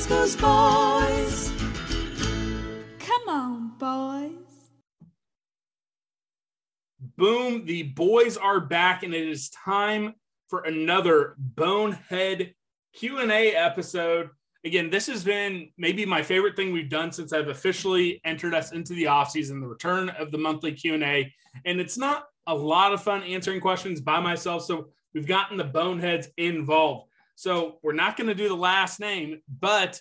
Ooh, boys. Come on, boys. Boom, the boys are back and it is time for another Bonehead Q&A episode. Again, this has been maybe my favorite thing we've done since I've officially entered us into the offseason, the return of the monthly Q&A. And it's not a lot of fun answering questions by myself, so we've gotten the boneheads involved. So we're not going to do the last name, but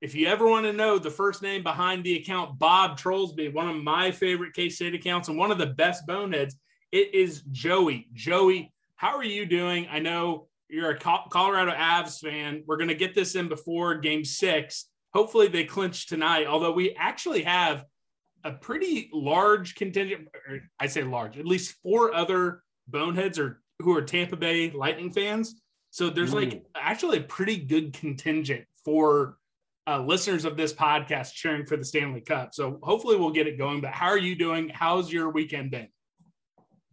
if you ever want to know the first name behind the account, Bob Trollsby, one of my favorite K State accounts and one of the best boneheads, it is Joey. Joey, how are you doing? I know you're a Colorado Avs fan. We're going to get this in before game six. Hopefully they clinch tonight, although we actually have a pretty large contingent. I say large, at least four other boneheads or who are Tampa Bay Lightning fans. So there's like actually a pretty good contingent for uh, listeners of this podcast cheering for the Stanley Cup. So hopefully we'll get it going. But how are you doing? How's your weekend been?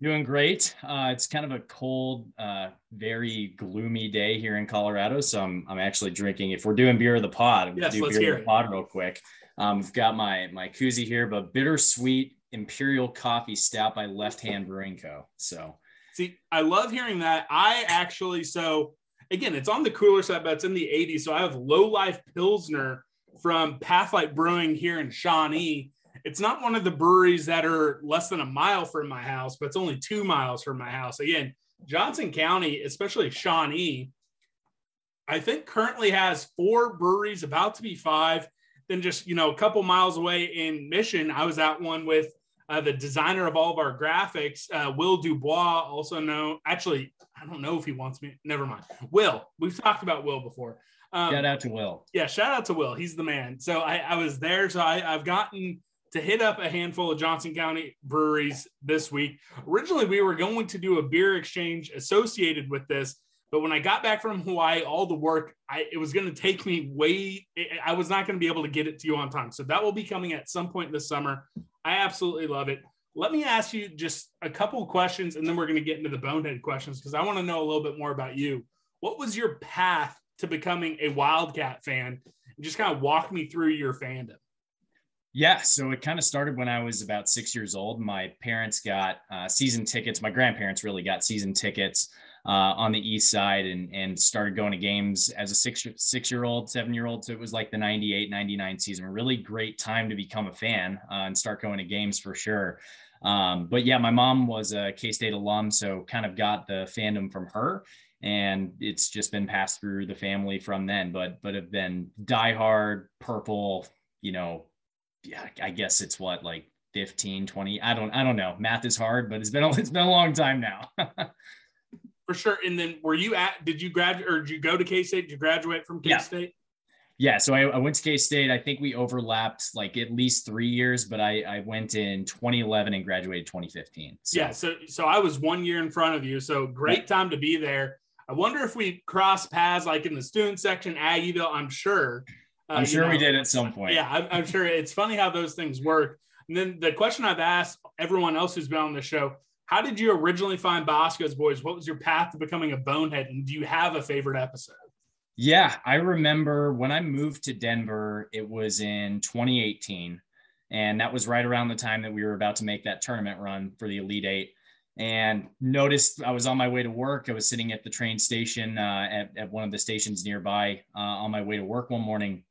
Doing great. Uh, it's kind of a cold, uh, very gloomy day here in Colorado. So I'm, I'm actually drinking. If we're doing beer of the pod, I'm yes, do let's beer hear of the pod real quick. Um, we've got my my koozie here, but bittersweet imperial coffee stout by Left Hand Brewing Co. So see, I love hearing that. I actually so again, it's on the cooler side, but it's in the 80s. So I have low life Pilsner from Pathlight Brewing here in Shawnee. It's not one of the breweries that are less than a mile from my house, but it's only two miles from my house. Again, Johnson County, especially Shawnee, I think currently has four breweries, about to be five. Then just you know a couple miles away in Mission, I was at one with uh, the designer of all of our graphics, uh, Will Dubois, also known. Actually, I don't know if he wants me. Never mind. Will, we've talked about Will before. Um, shout out to Will. Yeah, shout out to Will. He's the man. So I, I was there. So I, I've gotten to hit up a handful of Johnson County breweries this week. Originally, we were going to do a beer exchange associated with this, but when I got back from Hawaii, all the work, I, it was going to take me way, I was not going to be able to get it to you on time. So that will be coming at some point this summer. I absolutely love it. Let me ask you just a couple questions and then we're going to get into the bonehead questions because I want to know a little bit more about you. What was your path to becoming a Wildcat fan? And just kind of walk me through your fandom. Yeah, so it kind of started when I was about six years old. My parents got uh, season tickets. My grandparents really got season tickets uh, on the east side and and started going to games as a six six year old, seven year old. So it was like the 98, 99 season. Really great time to become a fan uh, and start going to games for sure. Um, but yeah, my mom was a K State alum, so kind of got the fandom from her. And it's just been passed through the family from then, but but have been diehard purple, you know, yeah, I guess it's what like 15, 20. I don't I don't know. Math is hard, but it's been a, it's been a long time now. For sure. And then were you at, did you graduate or did you go to K State? Did you graduate from K State? Yeah. yeah. So I, I went to K State. I think we overlapped like at least three years, but I, I went in 2011 and graduated 2015. So. Yeah. So, so I was one year in front of you. So great time to be there. I wonder if we cross paths like in the student section, Aggieville. I'm sure. Uh, I'm sure know, we did at some point. Yeah, I'm, I'm sure. It's funny how those things work. And then the question I've asked everyone else who's been on the show how did you originally find Bosco's Boys? What was your path to becoming a bonehead? And do you have a favorite episode? Yeah, I remember when I moved to Denver, it was in 2018. And that was right around the time that we were about to make that tournament run for the Elite Eight. And noticed I was on my way to work. I was sitting at the train station uh, at, at one of the stations nearby uh, on my way to work one morning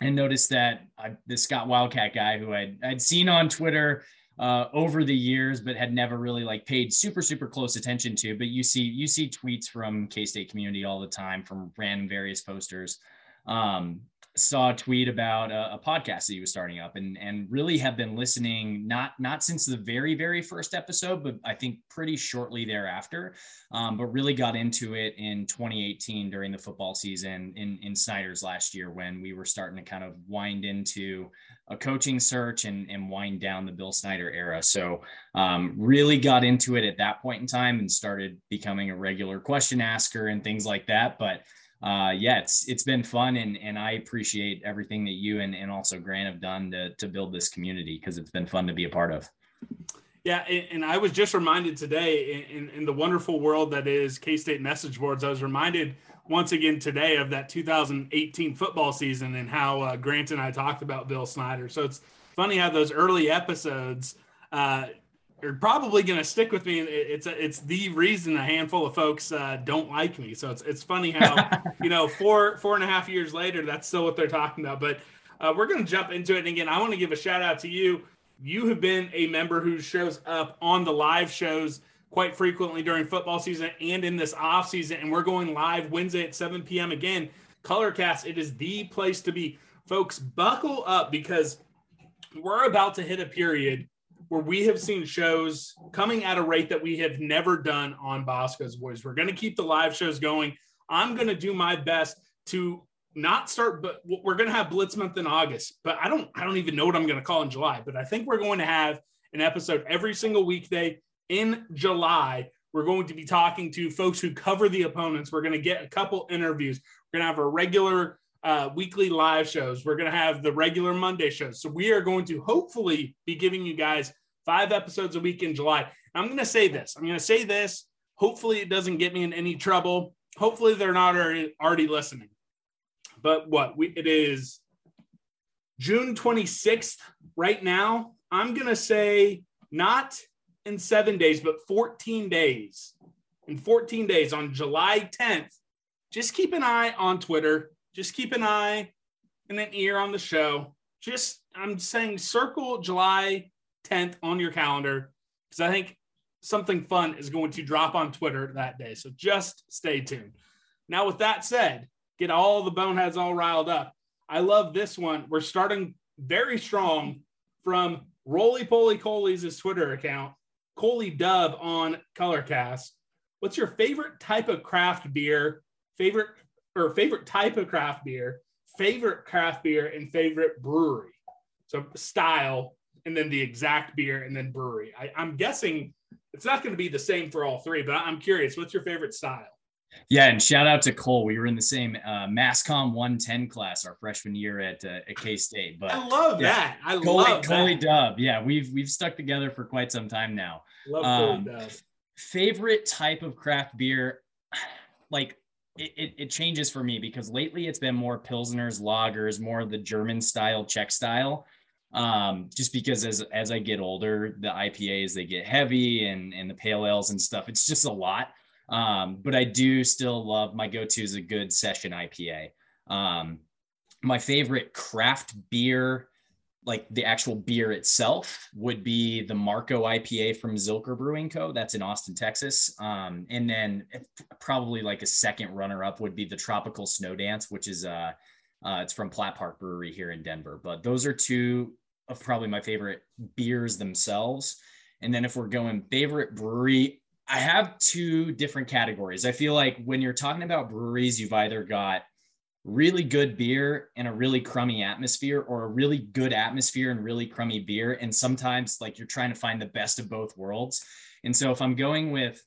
and noticed that I, this Scott Wildcat guy who I'd, I'd seen on Twitter uh, over the years, but had never really like paid super super close attention to. But you see you see tweets from K State community all the time from random various posters. Um, saw a tweet about a, a, podcast that he was starting up and and really have been listening not not since the very very first episode but i think pretty shortly thereafter um, but really got into it in 2018 during the football season in in snyder's last year when we were starting to kind of wind into a coaching search and and wind down the bill snyder era. So um, really got into it at that point in time and started becoming a regular question asker and things like that. But uh, yeah, it's it's been fun, and and I appreciate everything that you and, and also Grant have done to to build this community because it's been fun to be a part of. Yeah, and I was just reminded today in, in the wonderful world that is K State message boards. I was reminded once again today of that 2018 football season and how uh, Grant and I talked about Bill Snyder. So it's funny how those early episodes uh, are probably going to stick with me. It's it's the reason a handful of folks uh, don't like me. So it's it's funny how you know four four and a half years later, that's still what they're talking about. But uh, we're going to jump into it. And again, I want to give a shout out to you. You have been a member who shows up on the live shows quite frequently during football season and in this off season. And we're going live Wednesday at 7 p.m. again. Colorcast, it is the place to be. Folks, buckle up because we're about to hit a period where we have seen shows coming at a rate that we have never done on Bosco's Boys. We're going to keep the live shows going. I'm going to do my best to not start, but we're going to have Blitz month in August. But I don't, I don't even know what I'm going to call in July. But I think we're going to have an episode every single weekday in July. We're going to be talking to folks who cover the opponents. We're going to get a couple interviews. We're going to have a regular uh, weekly live shows. We're going to have the regular Monday shows. So we are going to hopefully be giving you guys five episodes a week in July. I'm going to say this. I'm going to say this. Hopefully, it doesn't get me in any trouble. Hopefully, they're not already, already listening. But what we, it is June 26th right now. I'm going to say not in seven days, but 14 days. In 14 days on July 10th, just keep an eye on Twitter just keep an eye and an ear on the show. Just, I'm saying, circle July 10th on your calendar because I think something fun is going to drop on Twitter that day. So just stay tuned. Now, with that said, get all the boneheads all riled up. I love this one. We're starting very strong from Roly Poly Coley's Twitter account, Coley Dub on Colorcast. What's your favorite type of craft beer? Favorite or favorite type of craft beer, favorite craft beer, and favorite brewery. So style, and then the exact beer, and then brewery. I, I'm guessing it's not going to be the same for all three, but I'm curious. What's your favorite style? Yeah, and shout out to Cole. We were in the same uh, Masscom 110 class our freshman year at uh, at K State. But I love yeah, that. I Coley, love Coley that. Dub. Yeah, we've we've stuck together for quite some time now. Love Um, Coley Dub. favorite type of craft beer like it, it, it changes for me because lately it's been more pilsners lagers more of the german style czech style. Um, just because as as i get older the ipas they get heavy and and the pale ales and stuff. It's just a lot. Um, but i do still love my go-to is a good session ipa um, my favorite craft beer like the actual beer itself would be the Marco IPA from Zilker Brewing Co. That's in Austin, Texas. Um, and then probably like a second runner up would be the Tropical Snow Dance, which is uh, uh, it's from Platt Park Brewery here in Denver. But those are two of probably my favorite beers themselves. And then if we're going favorite brewery, I have two different categories. I feel like when you're talking about breweries, you've either got really good beer and a really crummy atmosphere or a really good atmosphere and really crummy beer. And sometimes like you're trying to find the best of both worlds. And so if i'm going with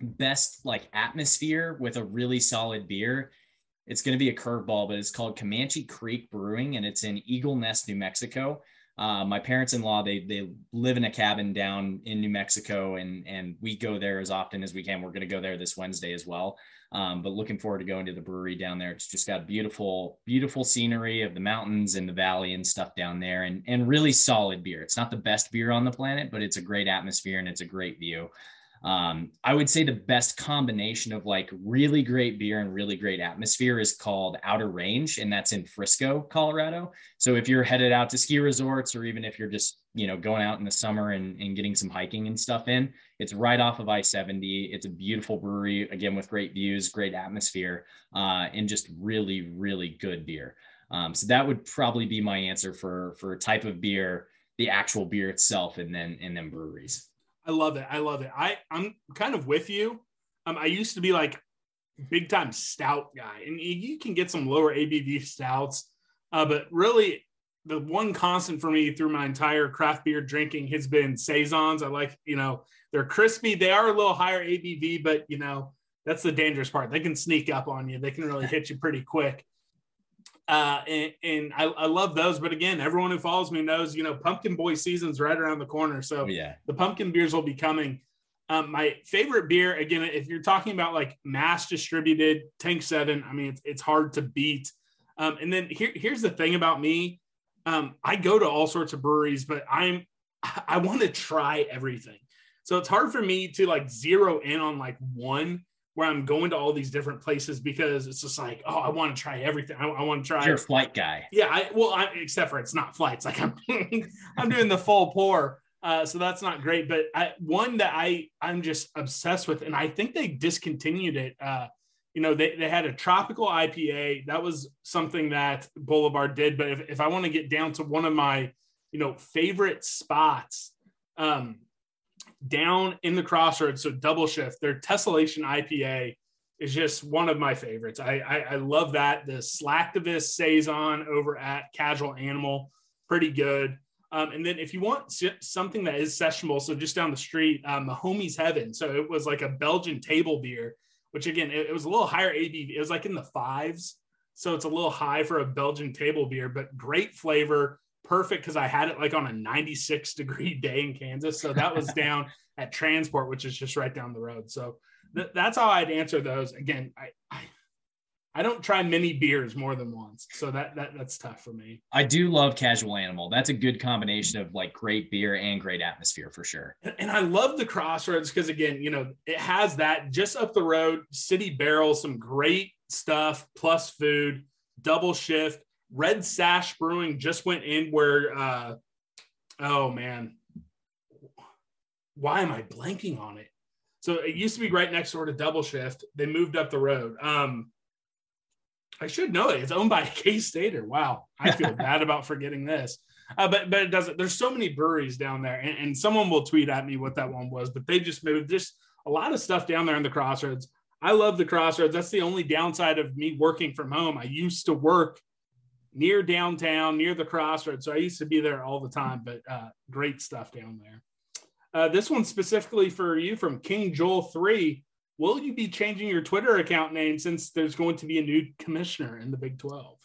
best like atmosphere with a really solid beer it's going to be a curveball but it's called comanche creek brewing and it's in eagle nest new mexico uh, my parents-in-law they they live in a cabin down in new mexico and and we go there as often as we can we're going to go there this wednesday as well um, but looking forward to going to the brewery down there. It's just got beautiful, beautiful scenery of the mountains and the valley and stuff down there, and and really solid beer. It's not the best beer on the planet, but it's a great atmosphere and it's a great view. Um, I would say the best combination of like really great beer and really great atmosphere is called Outer Range, and that's in Frisco, Colorado. So if you're headed out to ski resorts, or even if you're just you know going out in the summer and, and getting some hiking and stuff in, it's right off of I-70. It's a beautiful brewery, again with great views, great atmosphere, uh, and just really really good beer. Um, so that would probably be my answer for for type of beer, the actual beer itself, and then and then breweries. I love it. I love it. I I'm kind of with you. Um, I used to be like big time stout guy, and you can get some lower ABV stouts, uh, but really the one constant for me through my entire craft beer drinking has been saisons. I like you know they're crispy. They are a little higher ABV, but you know that's the dangerous part. They can sneak up on you. They can really hit you pretty quick. Uh, and, and I, I, love those. But again, everyone who follows me knows, you know, Pumpkin Boy season's right around the corner. So yeah, the pumpkin beers will be coming. Um, my favorite beer, again, if you're talking about like mass distributed Tank Seven, I mean, it's, it's hard to beat. Um, and then here, here's the thing about me. Um, I go to all sorts of breweries, but I'm I want to try everything. So it's hard for me to like zero in on like one where I'm going to all these different places because it's just like, oh, I want to try everything. I, I want to try. You're a flight guy. Yeah, I well, I, except for it's not flights. Like I'm, I'm doing the full pour, uh, so that's not great. But I, one that I I'm just obsessed with, and I think they discontinued it. Uh, you know, they they had a tropical IPA. That was something that Boulevard did. But if if I want to get down to one of my, you know, favorite spots, um, down in the crossroads. So double shift, their Tessellation IPA is just one of my favorites. I, I, I love that. The Slacktivist Saison over at Casual Animal, pretty good. Um, and then if you want something that is sessionable, so just down the street, um, Mahomie's Heaven. So it was like a Belgian table beer, which again, it, it was a little higher ABV. It was like in the fives. So it's a little high for a Belgian table beer, but great flavor perfect because I had it like on a 96 degree day in Kansas. So that was down at Transport, which is just right down the road. So th- that's how I'd answer those. Again, I, I I don't try many beers more than once, so that, that that's tough for me. I do love Casual Animal. That's a good combination of like great beer and great atmosphere for sure. And, and I love the Crossroads because again, you know, it has that just up the road, City Barrel, some great stuff plus food, double shift. Red Sash Brewing just went in where, uh, oh man, why am I blanking on it? So it used to be right next door to Double Shift. They moved up the road. Um, I should know it. It's owned by K Stater. Wow, I feel bad about forgetting this. Uh, but but it doesn't. There's so many breweries down there, and, and someone will tweet at me what that one was. But they just moved just a lot of stuff down there in the Crossroads. I love the Crossroads. That's the only downside of me working from home. I used to work near downtown, near the crossroads. So I used to be there all the time, but uh, great stuff down there. Uh, this one specifically for you from King Joel 3. Will you be changing your Twitter account name since there's going to be a new commissioner in the Big 12?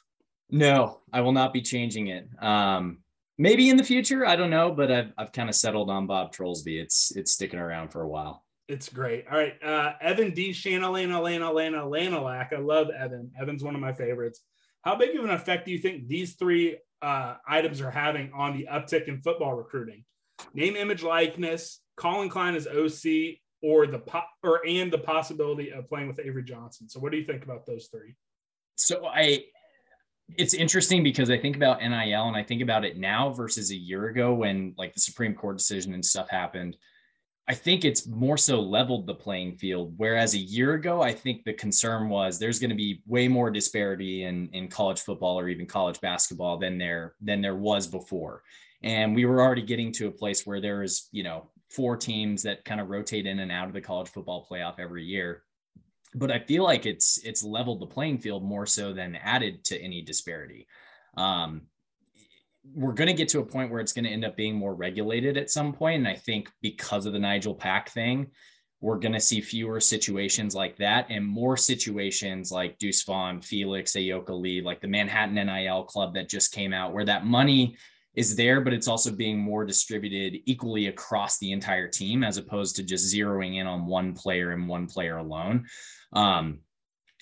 No, I will not be changing it. Um, maybe in the future, I don't know, but I've, I've kind of settled on Bob Trollsby. It's it's sticking around for a while. It's great. All right. Uh, Evan D. Shanalana, Lana, Lana, Lana, Lack. I love Evan. Evan's one of my favorites. How big of an effect do you think these three uh, items are having on the uptick in football recruiting? Name, image, likeness, Collin Klein as OC, or the po- or and the possibility of playing with Avery Johnson. So, what do you think about those three? So I, it's interesting because I think about NIL and I think about it now versus a year ago when like the Supreme Court decision and stuff happened. I think it's more so leveled the playing field. Whereas a year ago, I think the concern was there's going to be way more disparity in, in college football or even college basketball than there than there was before. And we were already getting to a place where there is, you know, four teams that kind of rotate in and out of the college football playoff every year. But I feel like it's it's leveled the playing field more so than added to any disparity. Um, we're going to get to a point where it's going to end up being more regulated at some point. And I think because of the Nigel Pack thing, we're going to see fewer situations like that and more situations like Deuce Vaughn, Felix, Ayoka Lee, like the Manhattan NIL club that just came out, where that money is there, but it's also being more distributed equally across the entire team as opposed to just zeroing in on one player and one player alone. Um,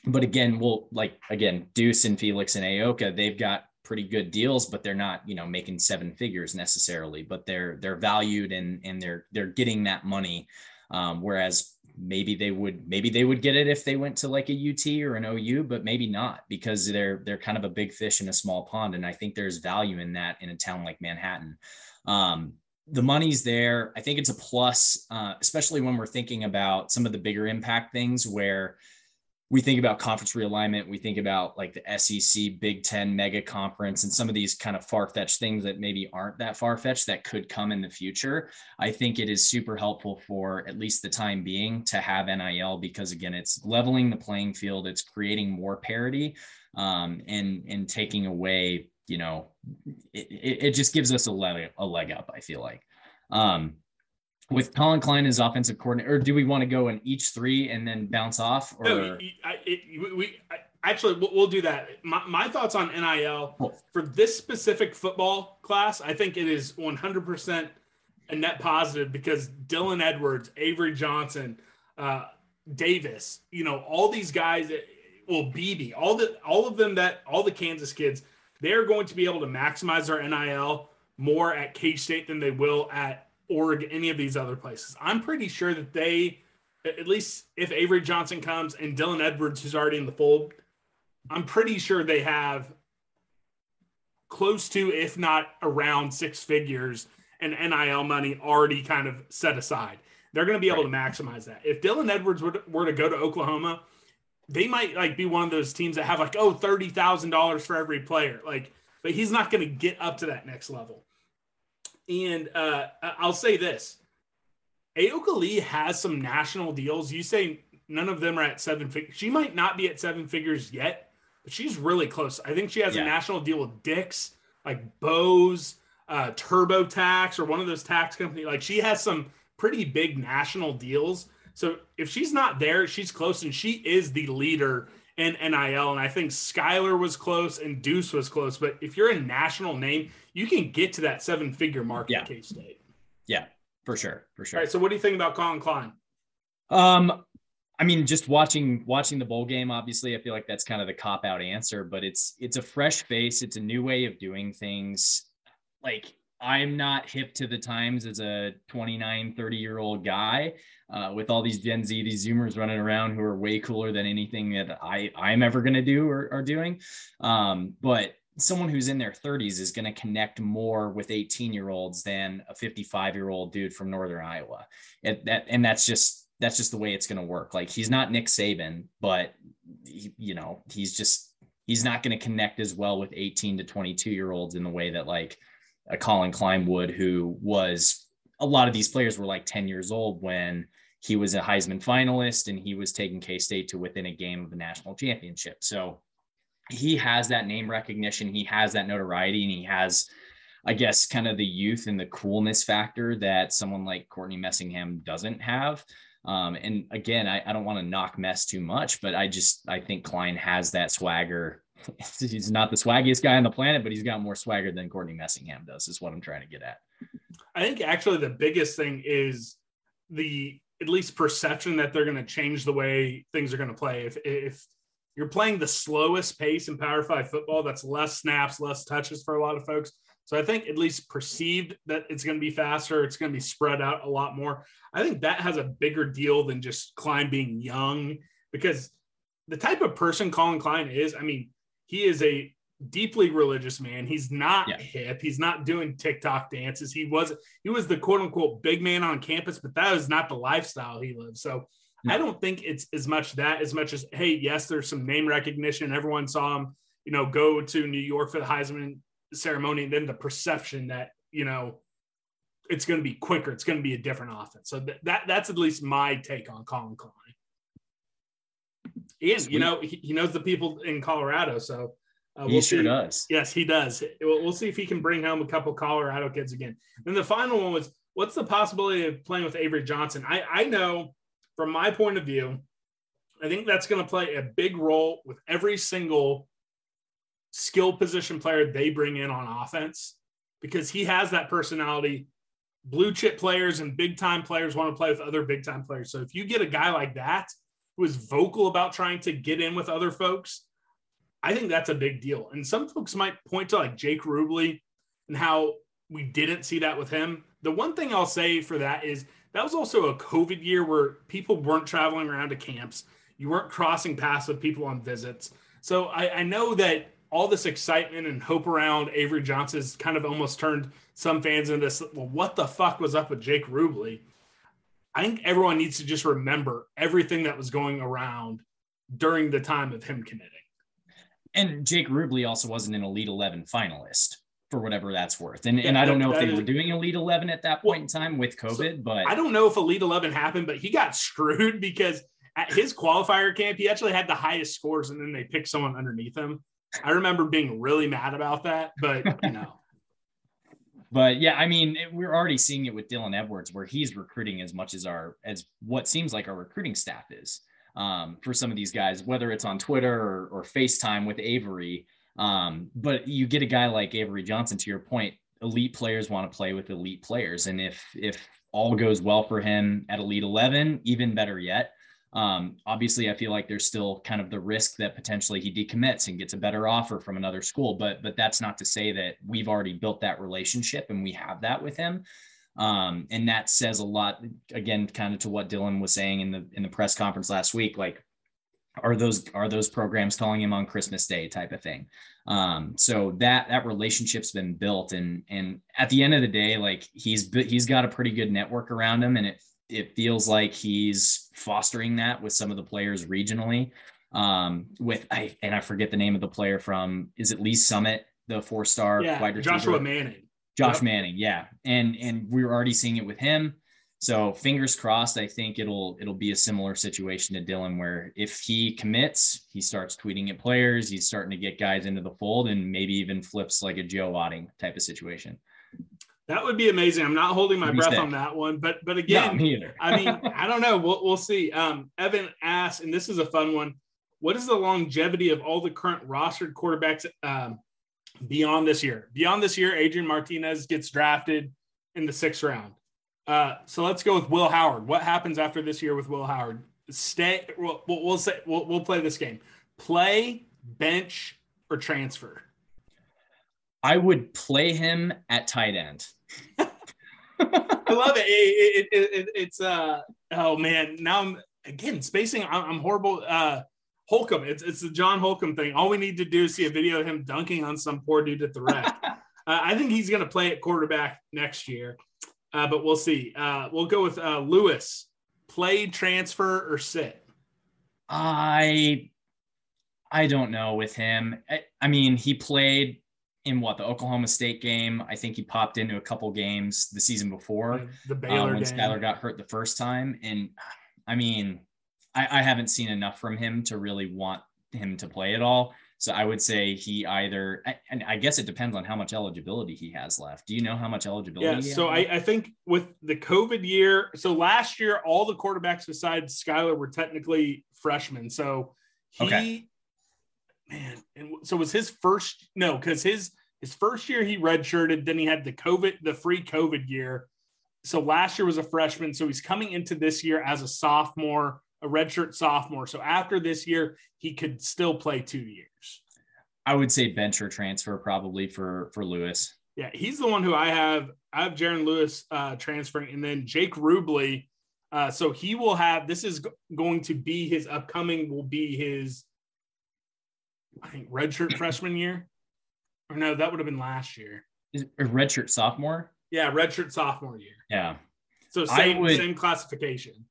but again, we'll like again, Deuce and Felix and Ayoka, they've got pretty good deals, but they're not, you know, making seven figures necessarily, but they're they're valued and and they're they're getting that money Um, whereas maybe they would maybe they would get it if they went to like a UT or an OU, but maybe not because they're they're kind of a big fish in a small pond, and I think there's value in that in a town like Manhattan. Um, the money's there. I think it's a plus, uh, especially when we're thinking about some of the bigger impact things where we think about conference realignment, we think about like the SEC, Big Ten, mega conference, and some of these kind of far fetched things that maybe aren't that far fetched that could come in the future. I think it is super helpful for at least the time being to have NIL because again, it's leveling the playing field, it's creating more parity, um, and and taking away, you know, it, it, just gives us a leg a leg up. I feel like. Um, with Collin Klein as offensive coordinator, or do we want to go in each three and then bounce off? Or no, I, it, we I, actually we'll do that. My, my thoughts on NIL cool. for this specific football class, I think it is 100 percent a net positive because Dylan Edwards, Avery Johnson, uh, Davis, you know, all these guys, well, BB, all the all of them that all the Kansas kids, they're going to be able to maximize their NIL more at K State than they will at Oregon, any of these other places. I'm pretty sure that they, at least if Avery Johnson comes and Dylan Edwards, who's already in the fold, I'm pretty sure they have close to, if not around six figures and NIL money already kind of set aside. They're going to be able right. to maximize that. If Dylan Edwards were to, were to go to Oklahoma, they might like be one of those teams that have like, oh, $30,000 for every player. Like, but he's not going to get up to that next level. And uh, I'll say this Ayoka Lee has some national deals. You say none of them are at seven figures. She might not be at seven figures yet, but she's really close. I think she has yeah. a national deal with Dick's, like Bose, uh, TurboTax, or one of those tax companies. Like she has some pretty big national deals. So if she's not there, she's close, and she is the leader in NIL. And I think Skylar was close and Deuce was close. But if you're a national name, you can get to that seven figure mark yeah. at K State. Yeah, for sure. For sure. All right. So what do you think about Collin Klein? Um, I mean, just watching watching the bowl game, obviously, I feel like that's kind of the cop out answer, but it's it's a fresh face, it's a new way of doing things. Like I'm not hip to the times as a 29, 30 year old guy uh, with all these Gen Z, these Zoomers running around who are way cooler than anything that I, I'm ever going to do or are doing. Um, but someone who's in their 30s is going to connect more with 18 year olds than a 55 year old dude from Northern Iowa. It, that, and that's just, that's just the way it's going to work. Like he's not Nick Saban, but he, you know, he's just, he's not going to connect as well with 18 to 22 year olds in the way that like, a Collin Klein would, who was a lot of these players were like 10 years old when he was a Heisman finalist and he was taking K State to within a game of the national championship. So he has that name recognition, he has that notoriety, and he has, I guess, kind of the youth and the coolness factor that someone like Courtney Messingham doesn't have. Um, and again, I, I don't want to knock Mess too much, but I just I think Klein has that swagger he's not the swaggiest guy on the planet, but he's got more swagger than Courtney Messingham does, is what I'm trying to get at. I think actually the biggest thing is the at least perception that they're going to change the way things are going to play. If if you're playing the slowest pace in Power Five football, that's less snaps, less touches for a lot of folks. So I think at least perceived that it's going to be faster, it's going to be spread out a lot more. I think that has a bigger deal than just Klein being young because the type of person Collin Klein is, I mean, he is a deeply religious man. He's not yeah. hip. He's not doing TikTok dances. He was he was the quote unquote big man on campus, but that is not the lifestyle he lives. So no. I don't think it's as much that as much as hey, yes, there's some name recognition. Everyone saw him, you know, go to New York for the Heisman ceremony, and then the perception that you know it's going to be quicker. It's going to be a different offense. So th- that that's at least my take on Collin Klein. Ian, Sweet. you know, he, he, knows the people in Colorado, so uh, we'll he sure see. does. Yes, he does. We'll, we'll see if he can bring home a couple Colorado kids again. And the final one was, what's the possibility of playing with Avery Johnson? I, I know from my point of view, I think that's going to play a big role with every single skill position player they bring in on offense because he has that personality. Blue chip players and big time players want to play with other big time players. So if you get a guy like that – who is vocal about trying to get in with other folks, I think that's a big deal. And some folks might point to like Jake Rubley and how we didn't see that with him. The one thing I'll say for that is that was also a COVID year where people weren't traveling around to camps. You weren't crossing paths with people on visits. So I, I know that all this excitement and hope around Avery Johnson's kind of almost turned some fans into this. Well, what the fuck was up with Jake Rubley? I think everyone needs to just remember everything that was going around during the time of him committing. And Jake Rubley also wasn't an Elite 11 finalist for whatever that's worth. And, yeah, and I don't know if they is, were doing Elite 11 at that point well, in time with COVID, so but I don't know if Elite 11 happened, but he got screwed because at his qualifier camp, he actually had the highest scores and then they picked someone underneath him. I remember being really mad about that, but you know. but yeah, I mean, we're already seeing it with Dylan Edwards, where he's recruiting as much as our as what seems like our recruiting staff is um, for some of these guys, whether it's on Twitter or, or FaceTime with Avery. Um, but you get a guy like Avery Johnson, to your point, elite players want to play with elite players. And if if all goes well for him at Elite 11, even better yet. Um, obviously, I feel like there's still kind of the risk that potentially he decommits and gets a better offer from another school. But but that's not to say that we've already built that relationship and we have that with him. Um, and that says a lot again, kind of to what Dylan was saying in the in the press conference last week. Like, are those are those programs calling him on Christmas Day type of thing? Um, so that that relationship's been built, and and at the end of the day, like he's he's got a pretty good network around him, and it it feels like he's fostering that with some of the players regionally. Um, with I and I forget the name of the player from is it Lee Summit, the four star yeah, wide receiver? Joshua Manning. Josh yep. Manning, yeah, and and we are already seeing it with him. So fingers crossed. I think it'll it'll be a similar situation to Dylan, where if he commits, he starts tweeting at players. He's starting to get guys into the fold, and maybe even flips like a Joe Otting type of situation. That would be amazing. I'm not holding my breath on that one, but but again, no, I mean, I don't know. We'll we'll see. Um, Evan asks, and this is a fun one. What is the longevity of all the current rostered quarterbacks um, beyond this year. Beyond this year, Adrian Martinez gets drafted in the sixth round. Uh, so let's go with Will Howard. What happens after this year with Will Howard? Stay. We'll, we'll say we'll, we'll play this game. Play, bench, or transfer. I would play him at tight end. I love it. It, it, it. It's uh oh man. Now I'm again spacing. I'm, horrible. Uh, Holcomb. It's it's the John Holcomb thing. All we need to do is see a video of him dunking on some poor dude at the rec. uh, I think he's going to play at quarterback next year, uh, but we'll see. Uh, we'll go with uh, Lewis. Play, transfer, or sit. I I don't know with him. I, I mean, he played in what the Oklahoma State game. I think he popped into a couple games the season before. The Baylor um, when game. Skylar got hurt the first time, and I mean, I, I haven't seen enough from him to really want him to play at all. So I would say he either, and I guess it depends on how much eligibility he has left. Do you know how much eligibility? Yeah. So I, I, think with the COVID year, so last year, all the quarterbacks besides Skylar were technically freshmen. So he, okay. Man, and so was his first, no, because his, his first year he redshirted, then he had the COVID, the free COVID year. So last year was a freshman. So he's coming into this year as a sophomore a redshirt sophomore. So after this year, he could still play two years. I would say bench or transfer probably for for Lewis. Yeah, he's the one who I have. I have Jaren Lewis uh, transferring, and then Jake Rubley. Uh, so he will have. This is going to be his upcoming. Will be his. I think redshirt freshman year, or no, that would have been last year. Is a redshirt sophomore? Yeah, redshirt sophomore year. Yeah. So same would, same classification.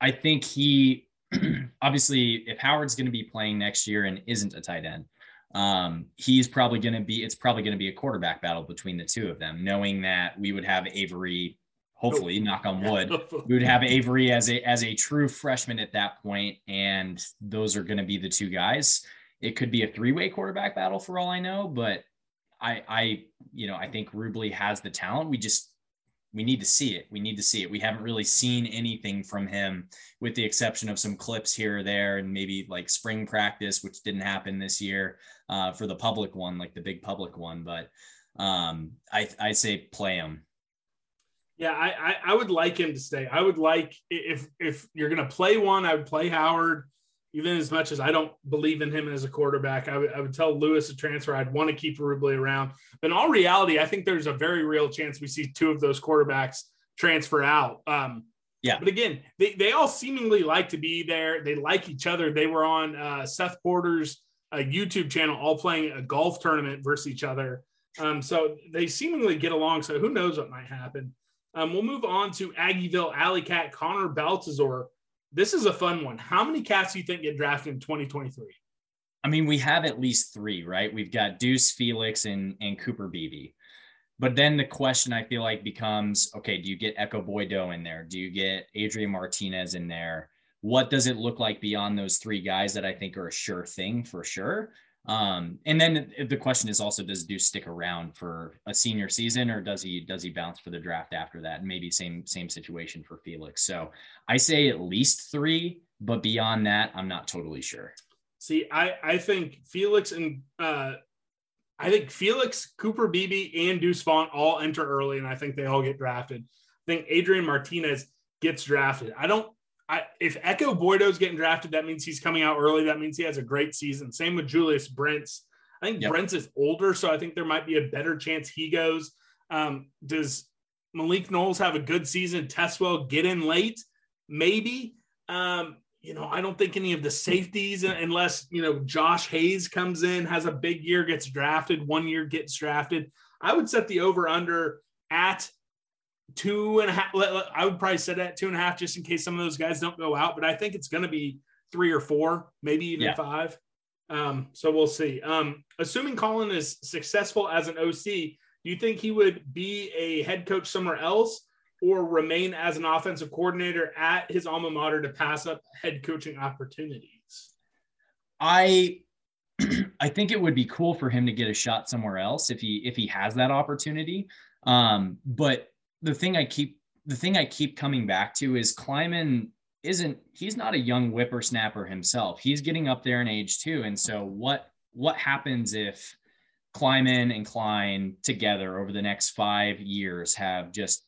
I think he obviously if Howard's going to be playing next year and isn't a tight end, um, he's probably going to be. It's probably going to be a quarterback battle between the two of them, knowing that we would have Avery. Hopefully, knock on wood, we would have Avery as a as a true freshman at that point, and those are going to be the two guys. It could be a three way quarterback battle for all I know, but I I you know I think Rubley has the talent. We just we need to see it. We need to see it. We haven't really seen anything from him, with the exception of some clips here or there, and maybe like spring practice, which didn't happen this year uh, for the public one, like the big public one. But um, I I say play him. Yeah, I, I, I would like him to stay. I would like if if you're gonna play one, I would play Howard even as much as I don't believe in him as a quarterback, I would, would tell Lewis to transfer. I'd want to keep Rubley around. But in all reality, I think there's a very real chance we see two of those quarterbacks transfer out. Um, Yeah. But again, they, they all seemingly like to be there. They like each other. They were on uh, Seth Porter's uh, YouTube channel, all playing a golf tournament versus each other. Um, so they seemingly get along. So who knows what might happen? Um, we'll move on to Aggieville Alley Cat Connor Baltazar. This is a fun one. How many cats do you think get drafted in 2023? I mean, we have at least three, right? We've got Deuce Felix and, and Cooper Beebe. But then the question I feel like becomes okay, do you get Ekow Boye-Doe in there? Do you get Adrian Martinez in there? What does it look like beyond those three guys that I think are a sure thing for sure? Um, and then the question is also, does Deuce stick around for a senior season or does he does he bounce for the draft after that? And maybe same same situation for Felix. So I say at least three, but beyond that, I'm not totally sure. See, I I think Felix and uh, I think Felix, Cooper Beebe, and Deuce Vaughn all enter early, and I think they all get drafted. I think Adrian Martinez gets drafted. I don't I, if Ekow Boye-Doe's getting drafted, that means he's coming out early. That means he has a great season. Same with Julius Brents. I think yep. Brents is older, so I think there might be a better chance he goes. Um, does Malik Knowles have a good season? Tesswell get in late? Maybe. Um, you know, I don't think any of the safeties, unless, you know, Josh Hayes comes in, has a big year, gets drafted, one year gets drafted. I would set the over under at two and a half. I would probably say that two and a half just in case some of those guys don't go out, but I think it's going to be three or four, maybe even yeah. five. Um, so we'll see. Um, assuming Collin is successful as an OC, do you think he would be a head coach somewhere else or remain as an offensive coordinator at his alma mater to pass up head coaching opportunities? I I think it would be cool for him to get a shot somewhere else if he if he has that opportunity. Um, but the thing I keep the thing I keep coming back to is Klieman isn't he's not a young whippersnapper himself. He's getting up there in age too. And so what what happens if Klieman and Klein together over the next five years have just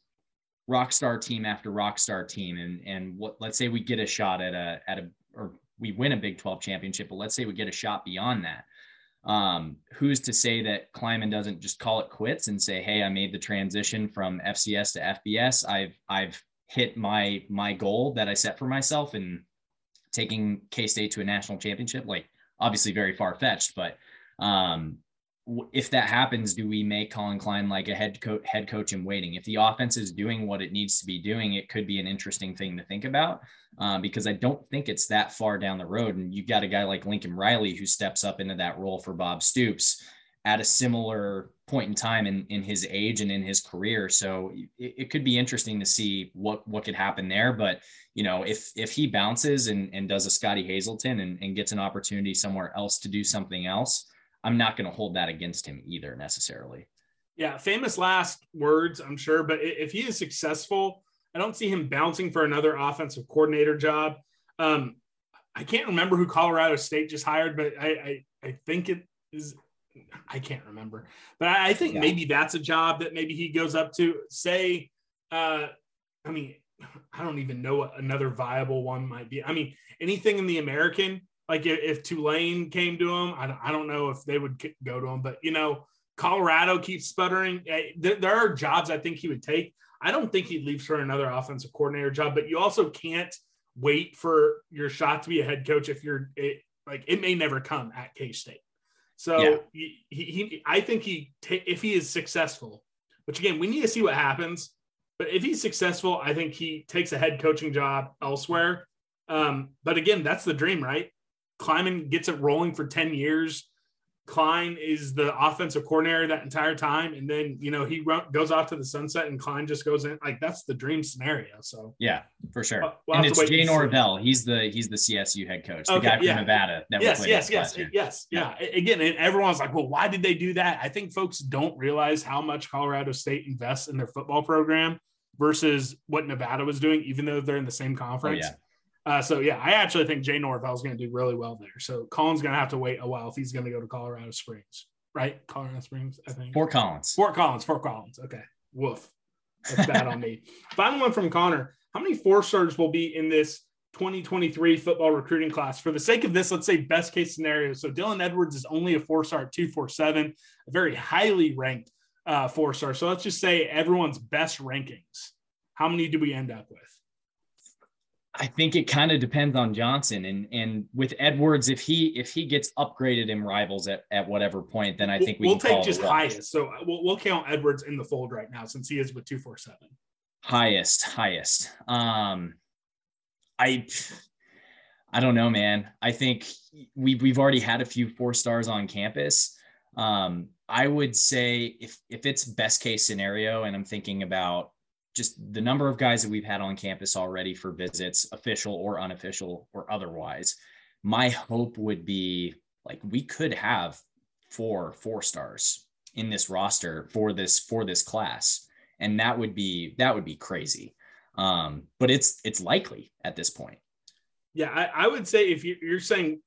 rock star team after rock star team and and what let's say we get a shot at a at a or we win a Big 12 championship, but let's say we get a shot beyond that um, who's to say that Klieman doesn't just call it quits and say, "Hey, I made the transition from FCS to FBS. I've I've hit my my goal that I set for myself in taking K State to a national championship." Like, obviously, very far fetched, but um, if that happens, do we make Collin Klein like a head coach head coach in waiting? If the offense is doing what it needs to be doing, it could be an interesting thing to think about uh, because I don't think it's that far down the road. And you've got a guy like Lincoln Riley who steps up into that role for Bob Stoops at a similar point in time in, in his age and in his career. So it, it could be interesting to see what what could happen there. But you know, if if he bounces and, and does a Scotty Hazelton and, and gets an opportunity somewhere else to do something else I'm not going to hold that against him either necessarily. Yeah, famous last words, I'm sure. But if he is successful, I don't see him bouncing for another offensive coordinator job. Um, I can't remember who Colorado State just hired, but I I, I think it is. I can't remember, but I, I think yeah. maybe that's a job that maybe he goes up to. Say, uh, I mean, I don't even know what another viable one might be. I mean, anything in the American like if Tulane came to him, I don't, I don't know if they would go to him, but you know, Colorado keeps sputtering. Eh, there are jobs I think he would take. I don't think he'd leave for another offensive coordinator job, but you also can't wait for your shot to be a head coach if you're it, like it may never come at K State. So yeah. he, he, I think he, if he is successful, which again we need to see what happens. But if he's successful, I think he takes a head coaching job elsewhere. Um, but again, that's the dream, right? Klieman gets it rolling for 10 years. Klein is the offensive coordinator that entire time. And then, you know, he goes off to the sunset and Klein just goes in. Like that's the dream scenario. So, yeah, for sure. We'll, we'll and it's Jay Norvell. He's the, he's the CSU head coach, the okay, guy from yeah. Nevada. yes, yes, yes, yes. Yeah. yeah. Again, and everyone's like, well, why did they do that? I think folks don't realize how much Colorado State invests in their football program versus what Nevada was doing, even though they're in the same conference. Oh, yeah. Uh, so yeah, I actually think Jay Norvell is going to do really well there. So Collin's going to have to wait a while if he's going to go to Colorado Springs, right? Colorado Springs, I think. Fort Collins. Fort Collins. Fort Collins. Okay. Woof. That's bad on me. Final one from Connor. How many four stars will be in this 2023 football recruiting class? For the sake of this, let's say best case scenario. So Dylan Edwards is only a four star 247, a very highly ranked uh, four star. So let's just say everyone's best rankings. How many do we end up with? I think it kind of depends on Johnson and and with Edwards, if he if he gets upgraded in rivals at, at whatever point, then I think we will take just highest. So we'll, we'll count Edwards in the fold right now since he is with two four seven. Highest, highest. Um, I I don't know, man. I think we've we've already had a few four stars on campus. Um, I would say if if it's best case scenario, and I'm thinking about just the number of guys that we've had on campus already for visits, official or unofficial or otherwise, my hope would be like we could have four four stars in this roster for this for this class, and that would be that would be crazy. Um, but it's it's likely at this point. Yeah, I, I would say if you're saying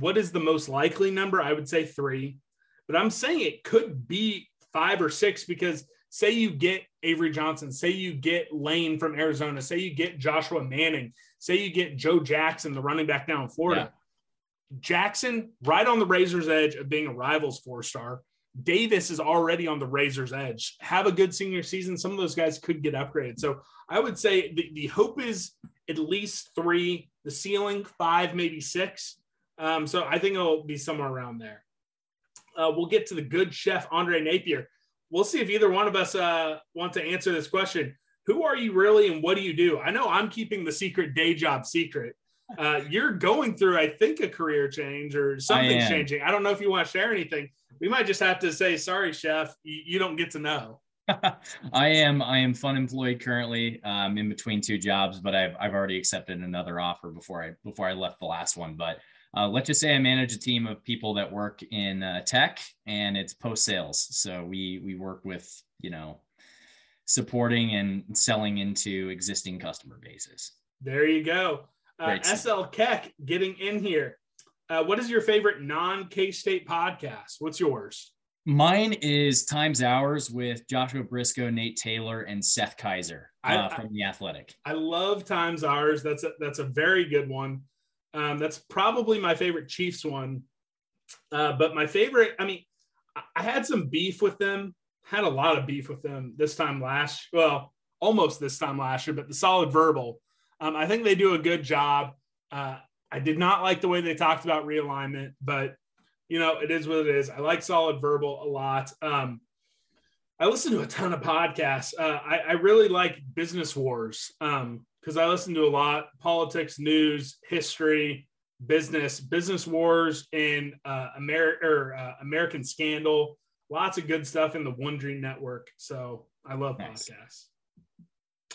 what is the most likely number, I would say three, but I'm saying it could be five or six because say you get Avery Johnson, say you get Lane from Arizona, say you get Joshua Manning, say you get Joe Jackson, the running back down in Florida. Yeah. Jackson, right on the razor's edge of being a rivals four star. Davis is already on the razor's edge. Have a good senior season. Some of those guys could get upgraded. So I would say the, the hope is at least three, the ceiling five, maybe six. Um, so I think it'll be somewhere around there. Uh, we'll get to the good chef Andre Napier. We'll see if either one of us uh, want to answer this question. Who are you really, and what do you do? I know I'm keeping the secret day job secret. Uh, you're going through, I think, a career change or something's changing. I don't know if you want to share anything. We might just have to say, "Sorry, chef, you, you don't get to know." I am I am fun employed currently um, in between two jobs, but I've I've already accepted another offer before I before I left the last one. But uh, let's just say I manage a team of people that work in uh, tech and it's post sales. So we we work with you know supporting and selling into existing customer bases. There you go. Uh, SL Keck getting in here. Uh, what is your favorite non K State podcast? What's yours? Mine is Times Hours with Joshua Brisco, Nate Taylor, and Seth Keysor uh, I, from the Athletic. I love Times Hours. That's a, that's a very good one. Um, that's probably my favorite Chiefs one. Uh, but my favorite, I mean, I had some beef with them. Had a lot of beef with them this time last. Well, almost this time last year. But the Solid Verbal, um, I think they do a good job. Uh, I did not like the way they talked about realignment, but you know, it is what it is. I like solid verbal a lot. Um, I listen to a ton of podcasts. Uh, I, I, really like Business Wars because I listen to a lot politics, news, history, business, Business Wars, and uh, Ameri- or, uh, American Scandal. Lots of good stuff in the Wondery Network. So I love nice. podcasts.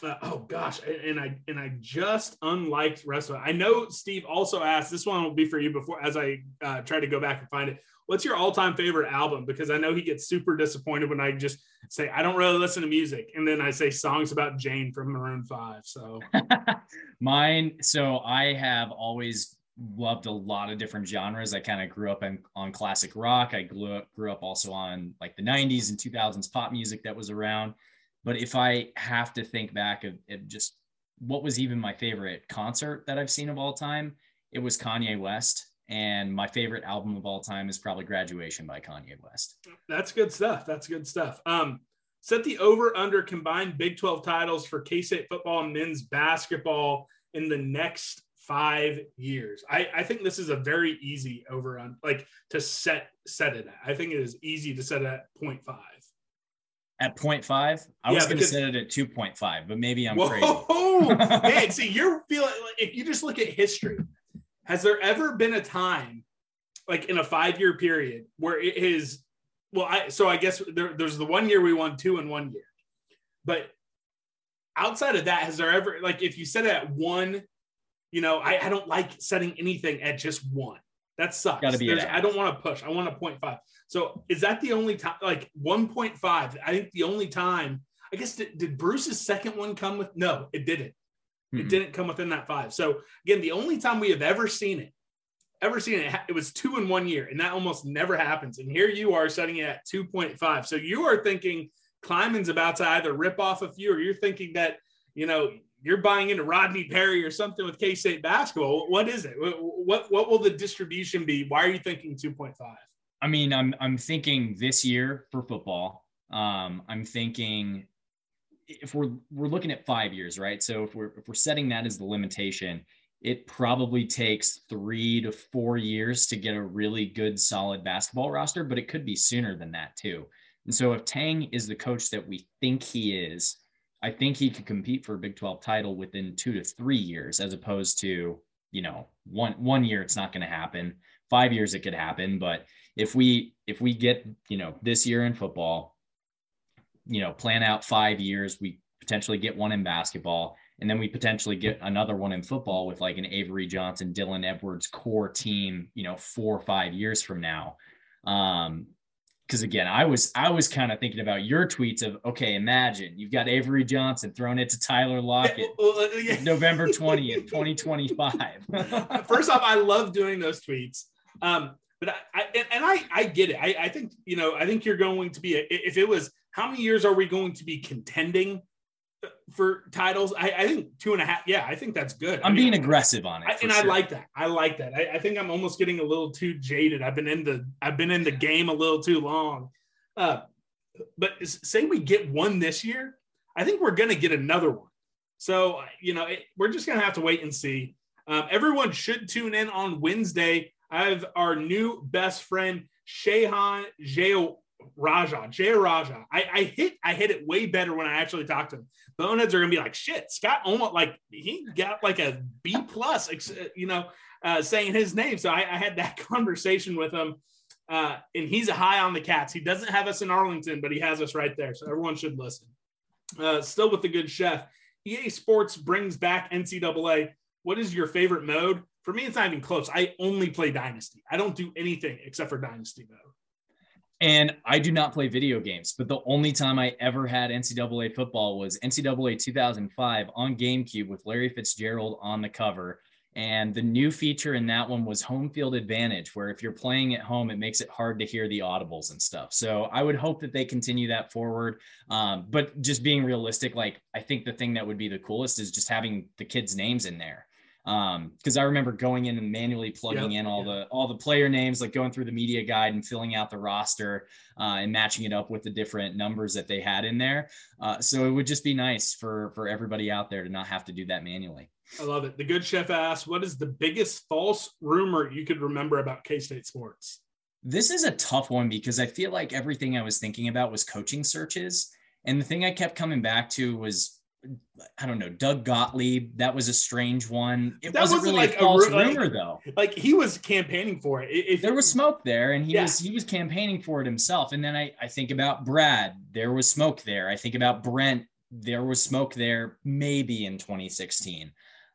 Uh, oh gosh, and I and I just unliked rest I know Steve also asked. This one will be for you before as I uh, try to go back and find it. What's your all-time favorite album? Because I know he gets super disappointed when I just say I don't really listen to music, and then I say songs about Jane from Maroon Five. So mine. So I have always loved a lot of different genres. I kind of grew up in, on classic rock. I grew up, grew up also on like the 90s and 2000s pop music that was around. But if I have to think back of, of just what was even my favorite concert that I've seen of all time, it was Kanye West. And my favorite album of all time is probably Graduation by Kanye West. That's good stuff. That's good stuff. Um, set the over under combined Big 12 titles for K State football and men's basketball in the next five years. I, I think this is a very easy over on like to set set it at. I think it is easy to set it at 0.5 at 0.5 i yeah, was going to set it at 2.5 but maybe i'm whoa, crazy man see you're feeling like if you just look at history has there ever been a time like in a five year period where it is well i so i guess there, there's the one year we won two in one year but outside of that has there ever like if you set it at one you know i, I don't like setting anything at just one that sucks. Gotta be I don't want to push. I want a 0.5. So is that the only time? Like 1.5. I think the only time. I guess did, did Bruce's second one come with? No, it didn't. Mm-hmm. It didn't come within that five. So again, the only time we have ever seen it, ever seen it, it was two in one year, and that almost never happens. And here you are setting it at 2.5. So you are thinking Klieman's about to either rip off a few, or you're thinking that you know you're buying into Rodney Perry or something with K State basketball. What is it? What what will the distribution be? Why are you thinking 2.5? I mean, I'm I'm thinking this year for football. Um, I'm thinking if we're we're looking at five years, right? So if we're if we're setting that as the limitation, it probably takes three to four years to get a really good, solid basketball roster, but it could be sooner than that too. And so if Tang is the coach that we think he is, I think he could compete for a Big 12 title within two to three years, as opposed to, you know, one one year it's not going to happen. Five years it could happen. But if we if we get, you know, this year in football, you know, plan out five years, we potentially get one in basketball, and then we potentially get another one in football with like an Avery Johnson, Dylan Edwards core team, you know, four or five years from now. Um, because again, I was I was kind of thinking about your tweets of okay, imagine you've got Avery Johnson throwing it to Tyler Lockett, November twentieth, twenty twenty five. First off, I love doing those tweets, um, but I, I and, and, I I get it. I, I think you know I think you're going to be a, if it was how many years are we going to be contending for titles. I, I, think two and a half. Yeah, I think that's good. I'm I mean, being aggressive on it, I, and sure. I like that. I like that. I, I, think I'm almost getting a little too jaded. I've been in the I've been in the game a little too long. Uh, but say we get one this year, I think we're going to get another one. So you know, it, we're just going to have to wait and see. Um, everyone should tune in on Wednesday. I have our new best friend Shehan Jeo Raja, Jay Raja. I, I hit I hit it way better when I actually talked to him. Boneheads are gonna be like, shit, Scott almost like he got like a B plus, you know, uh, saying his name. So I, I had that conversation with him. Uh, and he's high on the cats. He doesn't have us in Arlington, but he has us right there. So everyone should listen. Uh, still with the good chef. EA Sports brings back NCAA. What is your favorite mode? For me, it's not even close. I only play Dynasty. I don't do anything except for Dynasty mode. And I do not play video games, but the only time I ever had NCAA football was NCAA 2005 on GameCube with Larry Fitzgerald on the cover. And the new feature in that one was home field advantage, where if you're playing at home, it makes it hard to hear the audibles and stuff. So I would hope that they continue that forward. Um, but just being realistic, like I think the thing that would be the coolest is just having the kids' names in there um because i remember going in and manually plugging yep, in all the all the player names like going through the media guide and filling out the roster uh, and matching it up with the different numbers that they had in there. Uh, so it would just be nice for for everybody out there to not have to do that manually. I love it. The good chef asks what is the biggest false rumor you could remember about k-state sports? This is a tough one because i feel like everything i was thinking about was coaching searches. And the thing i kept coming back to was I don't know, Doug Gottlieb. That was a strange one. It that wasn't, really like a false a, rumor, like, though. Like he was campaigning for it. If, there was smoke there, and he yeah. was he was campaigning for it himself. And then I I think about Brad. There was smoke there. I think about Brent. There was smoke there. Maybe in 2016.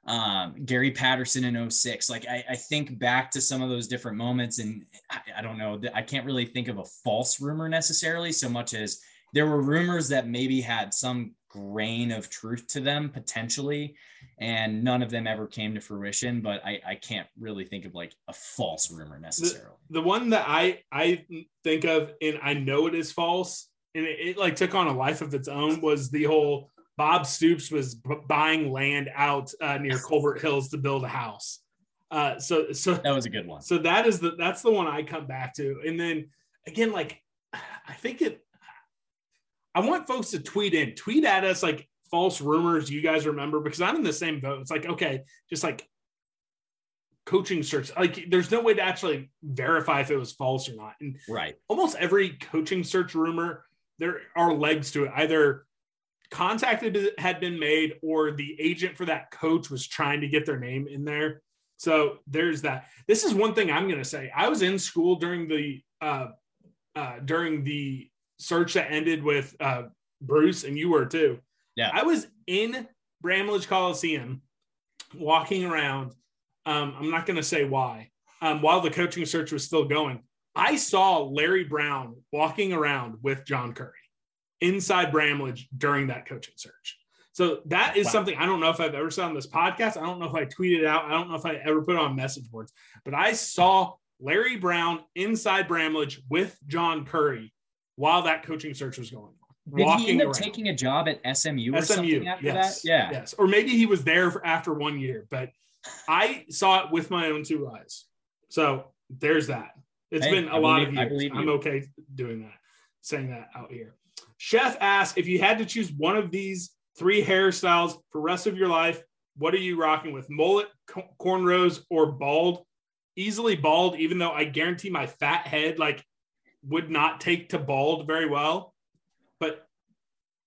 Um, Gary Patterson in 06. Like I, I think back to some of those different moments, and I, I don't know. I can't really think of a false rumor necessarily, so much as there were rumors that maybe had some grain of truth to them potentially and none of them ever came to fruition but i i can't really think of like a false rumor necessarily. the, the one that i i think of and i know it is false and it, it like took on a life of its own was the whole bob stoops was b- buying land out uh, near colbert hills to build a house. Uh so so that was a good one. so that is the that's the one i come back to. And then again like i think it I want folks to tweet in, tweet at us like false rumors you guys remember because I'm in the same boat. It's like, okay, just like coaching search, like there's no way to actually verify if it was false or not. And right, almost every coaching search rumor, there are legs to it. Either contact had been made or the agent for that coach was trying to get their name in there. So there's that. This is one thing I'm going to say. I was in school during the uh, uh, during the search that ended with uh, Bruce, and you were too. Yeah. I was in Bramlage Coliseum walking around. Um, I'm not going to say why. Um, while the coaching search was still going, I saw Larry Brown walking around with John Currie inside Bramlage during that coaching search. So that is wow. something I don't know if I've ever said on this podcast. I don't know if I tweeted out. I don't know if I ever put on message boards, but I saw Larry Brown inside Bramlage with John Currie while that coaching search was going on. Did he end up around. taking a job at SMU or SMU, something after yes, that? Yeah. Yes. Or maybe he was there after one year, but I saw it with my own two eyes. So there's that. It's hey, been a I lot believe, of years. I'm okay doing that, saying that out here. Chef asks if you had to choose one of these three hairstyles for rest of your life, what are you rocking with? Mullet, co- cornrows, or bald? Easily bald, even though I guarantee my fat head like would not take to bald very well. But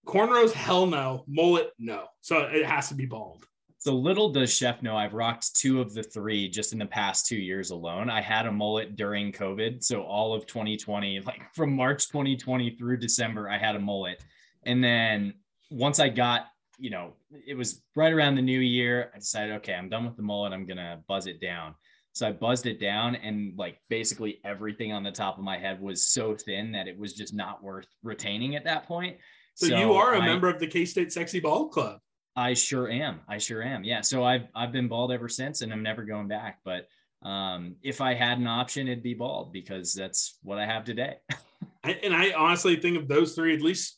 cornrows, hell no. Mullet, no. So it has to be bald. So little does Chef know I've rocked two of the three just in the past two years alone. I had a mullet during COVID. So all of 2020, like from March 2020 through December, I had a mullet. And then once I got, you know, it was right around the new year, I decided, okay, I'm done with the mullet. I'm going to buzz it down. So I buzzed it down and like basically everything on the top of my head was so thin that it was just not worth retaining at that point. So, you are a I- member of the K State Sexy Ball Club. I sure am. I sure am. Yeah. So I've I've been bald ever since, and I'm never going back. But um, if I had an option, it'd be bald because that's what I have today. I, and I honestly think of those three, at least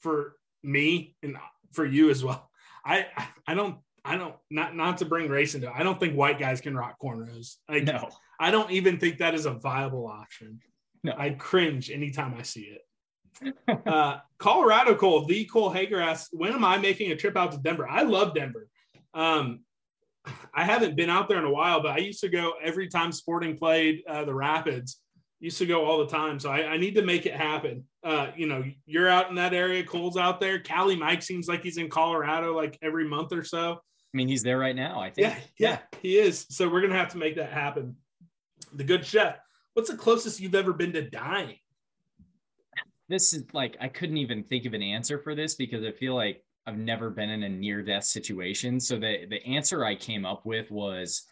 for me and for you as well. I I don't I don't not not to bring race into it. I don't think white guys can rock cornrows. Like, no. I don't even think that is a viable option. No. I cringe anytime I see it. uh, Colorado Cole, the Cole Hager asks, when am I making a trip out to Denver? I love Denver. Um, I haven't been out there in a while, but I used to go every time Sporting played uh, the Rapids. Used to go all the time, so I, I need to make it happen. Uh, you know, you're out in that area. Cole's out there. Cali Mike seems like he's in Colorado like every month or so. I mean, he's there right now. I think. Yeah, yeah, he is. So we're gonna have to make that happen. The good chef. What's the closest you've ever been to dying? This is like I couldn't even think of an answer for this because I feel like I've never been in a near death situation. So the the answer I came up with was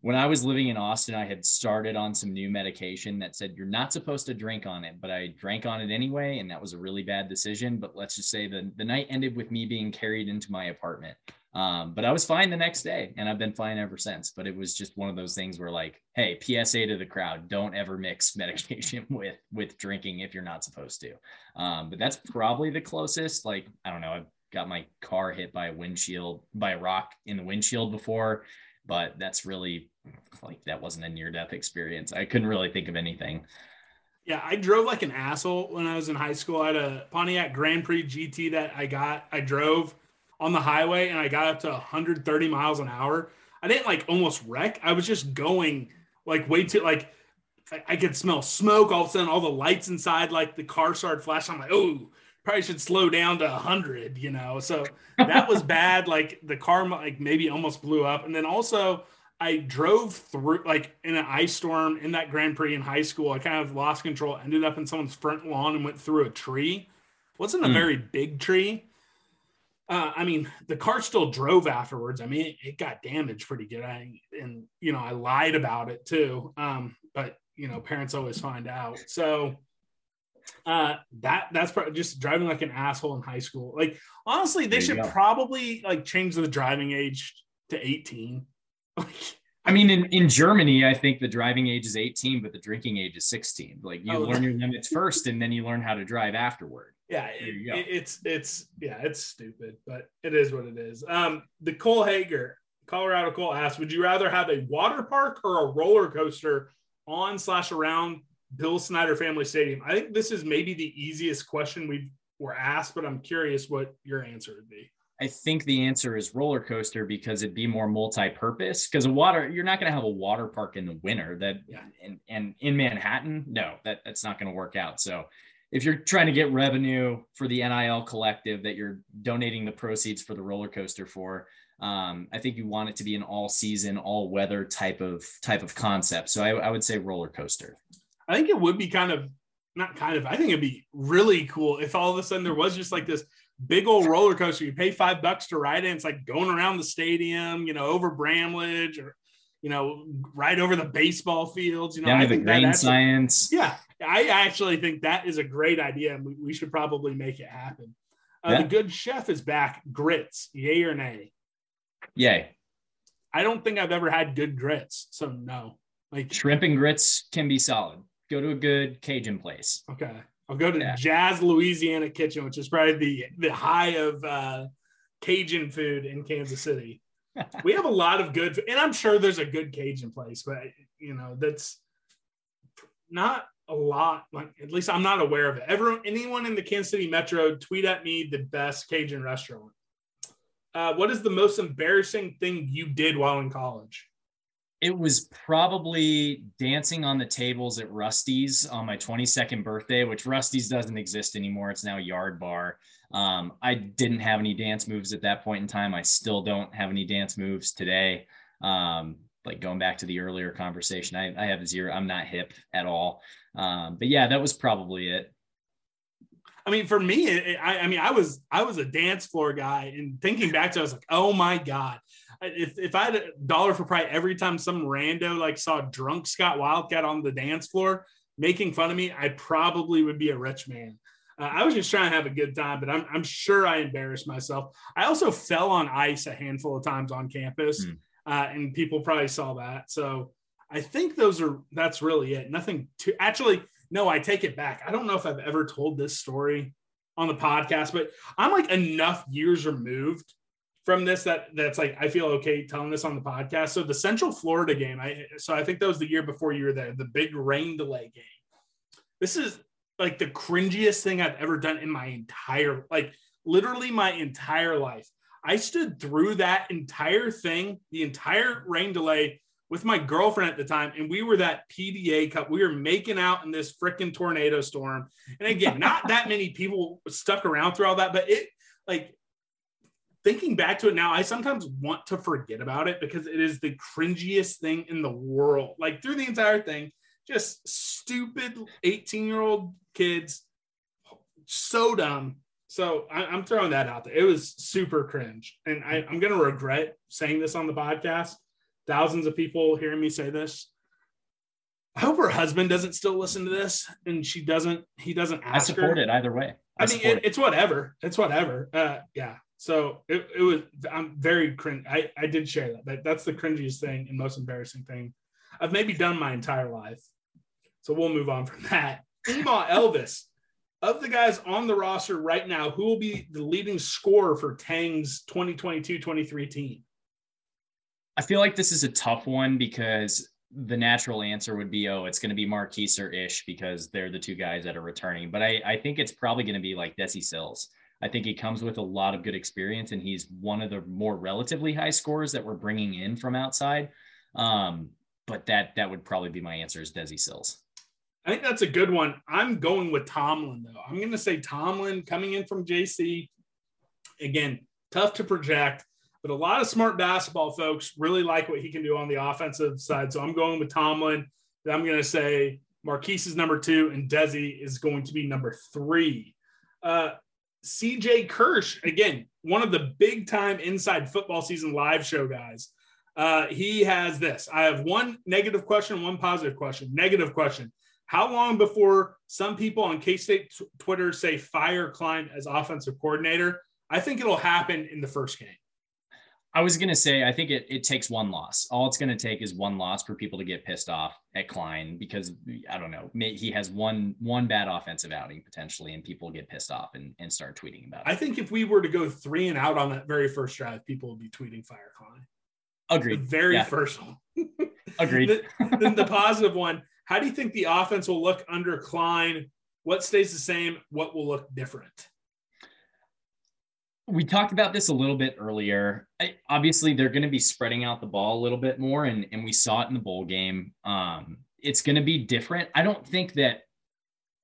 when I was living in Austin, I had started on some new medication that said you're not supposed to drink on it, but I drank on it anyway, and that was a really bad decision. But let's just say the, the night ended with me being carried into my apartment. Um, but I was fine the next day, and I've been fine ever since. But it was just one of those things where, like, hey, PSA to the crowd: don't ever mix medication with with drinking if you're not supposed to. Um, but that's probably the closest. Like, I don't know. I've got my car hit by a windshield by a rock in the windshield before but that's really like that wasn't a near death experience. I couldn't really think of anything. Yeah, I drove like an asshole when I was in high school. I had a Pontiac Grand Prix GT that I got. I drove on the highway and I got up to 130 miles an hour. I didn't like almost wreck. I was just going like way too like I, I could smell smoke. All of a sudden, all the lights inside like the car started flashing. I'm like, oh, probably should slow down to 100. You know, so that was bad. Like the car like maybe almost blew up, and then also. I drove through like in an ice storm in that Grand Prix in high school. I kind of lost control, ended up in someone's front lawn and went through a tree. Wasn't a Hmm. very big tree. Uh, I mean, the car still drove afterwards. I mean, it, it got damaged pretty good. I, and you know, I lied about it too. Um, but you know, parents always find out. So uh, that that's probably just driving like an asshole in high school. Like honestly, they should go. probably like change the driving age to 18. Like, I mean, in, in Germany, I think the driving age is 18, but the drinking age is 16. Like you Oh, learn your limits first, and then you learn how to drive afterward. Yeah, it, it- it's it's yeah, it's stupid, but it is what it is. Um, the Cole Hager, Colorado Cole asks, would you rather have a water park or a roller coaster on slash around Bill Snyder Family Stadium? I think this is maybe the easiest question we were asked, but I'm curious what your answer would be. I think the answer is roller coaster because it'd be more multi-purpose. Because a water, you're not going to have a water park in the winter. That Yeah. and, and in Manhattan, no, that that's not going to work out. So if you're trying to get revenue for the NIL collective that you're donating the proceeds for the roller coaster for, um, I think you want it to be an all-season, all-weather type of type of concept. So I, I would say roller coaster. I think it would be kind of not kind of. I think it'd be really cool if all of a sudden there was just like this big old roller coaster. You pay five bucks to ride it. It's like going around the stadium, you know, over Bramlage or you know, right over the baseball fields. You know, Down I the think grain science. yeah, I actually think that is a great idea, and we, we should probably make it happen. Uh, Yeah. The good chef is back. Grits, yay or nay? Yay. I don't think I've ever had good grits, so no. Like, Shrimp and grits can be solid. Go to a good Cajun place. Okay. I'll go to Yeah. Jazz Louisiana Kitchen, which is probably the the high of uh, Cajun food in Kansas City. We have a lot of good, and I'm sure there's a good Cajun place, but you know that's not a lot. Like at least I'm not aware of it. Everyone, anyone in the Kansas City Metro, tweet at me the best Cajun restaurant. Uh, what is the most embarrassing thing you did while in college? It was probably dancing on the tables at Rusty's on my 22nd birthday, which Rusty's doesn't exist anymore. It's now Yard Bar. Um, I didn't have any dance moves at that point in time. I still don't have any dance moves today. Um, like going back to the earlier conversation, I, I have zero. I'm not hip at all. Um, but yeah, that was probably it. I mean, for me, I, I, mean, I was I was a dance floor guy, and thinking back to, it, I was like, oh my god, if if I had a dollar for probably every time some rando like saw drunk Scott Wildcat on the dance floor making fun of me, I probably would be a rich man. Uh, I was just trying to have a good time, but I'm, I'm sure I embarrassed myself. I also fell on ice a handful of times on campus, mm. uh, and people probably saw that. So I think those are that's really it. Nothing to actually. No, I take it back. I don't know if I've ever told this story on the podcast, but I'm like enough years removed from this that that's like I feel okay telling this on the podcast. So the Central Florida game, I so I think that was the year before you were there, the big rain delay game. This is like the cringiest thing I've ever done in my entire like literally my entire life. I stood through that entire thing, the entire rain delay with my girlfriend at the time, and we were that PDA cup. We were making out in this freaking tornado storm. And again, not that many people stuck around through all that, but it like thinking back to it now, I sometimes want to forget about it because it is the cringiest thing in the world. Like through the entire thing, just stupid 18 year old kids, so dumb. So I, am throwing that out there. It was super cringe. And I, I'm going to regret saying this on the podcast thousands of people hearing me say this. I hope her husband doesn't still listen to this and she doesn't, he doesn't I support her. it either way. I, I mean, it, it's whatever. It's whatever. Uh, yeah. So it, it was, I'm very cringe. I, I did share that. that. That's the cringiest thing and most embarrassing thing I've maybe done my entire life. So we'll move on from that. Meanwhile, Elvis, of the guys on the roster right now, who will be the leading scorer for Tang's 2022 23 team? I feel like this is a tough one because the natural answer would be, oh, it's going to be Markquis or Ish because they're the two guys that are returning. But I, I think it's probably going to be like Desi Sills. I think he comes with a lot of good experience and he's one of the more relatively high scores that we're bringing in from outside. Um, but that that would probably be my answer is Desi Sills. I think that's a good one. I'm going with Tomlin though. I'm going to say Tomlin coming in from JC. Again, tough to project. But a lot of smart basketball folks really like what he can do on the offensive side. So I'm going with Tomlin. I'm going to say Markquis is number two and Desi is going to be number three. Uh, CJ Kirsch, again, one of the big time inside football season live show guys. Uh, he has this. I have one negative question, one positive question. Negative question. How long before some people on K State t- Twitter say fire Klein as offensive coordinator? I think it'll happen in the first game. I was going to say, I think it, it takes one loss. All it's going to take is one loss for people to get pissed off at Klein because I don't know, he has one one bad offensive outing potentially, and people get pissed off and, and start tweeting about it. I think if we were to go three and out on that very first drive, people would be tweeting fire Klein. Agreed. The very yeah. first one. Agreed. the, the positive one. How do you think the offense will look under Klein? What stays the same? What will look different? we talked about this a little bit earlier. I, obviously, they're going to be spreading out the ball a little bit more, and, and we saw it in the bowl game. Um, it's going to be different. I don't think that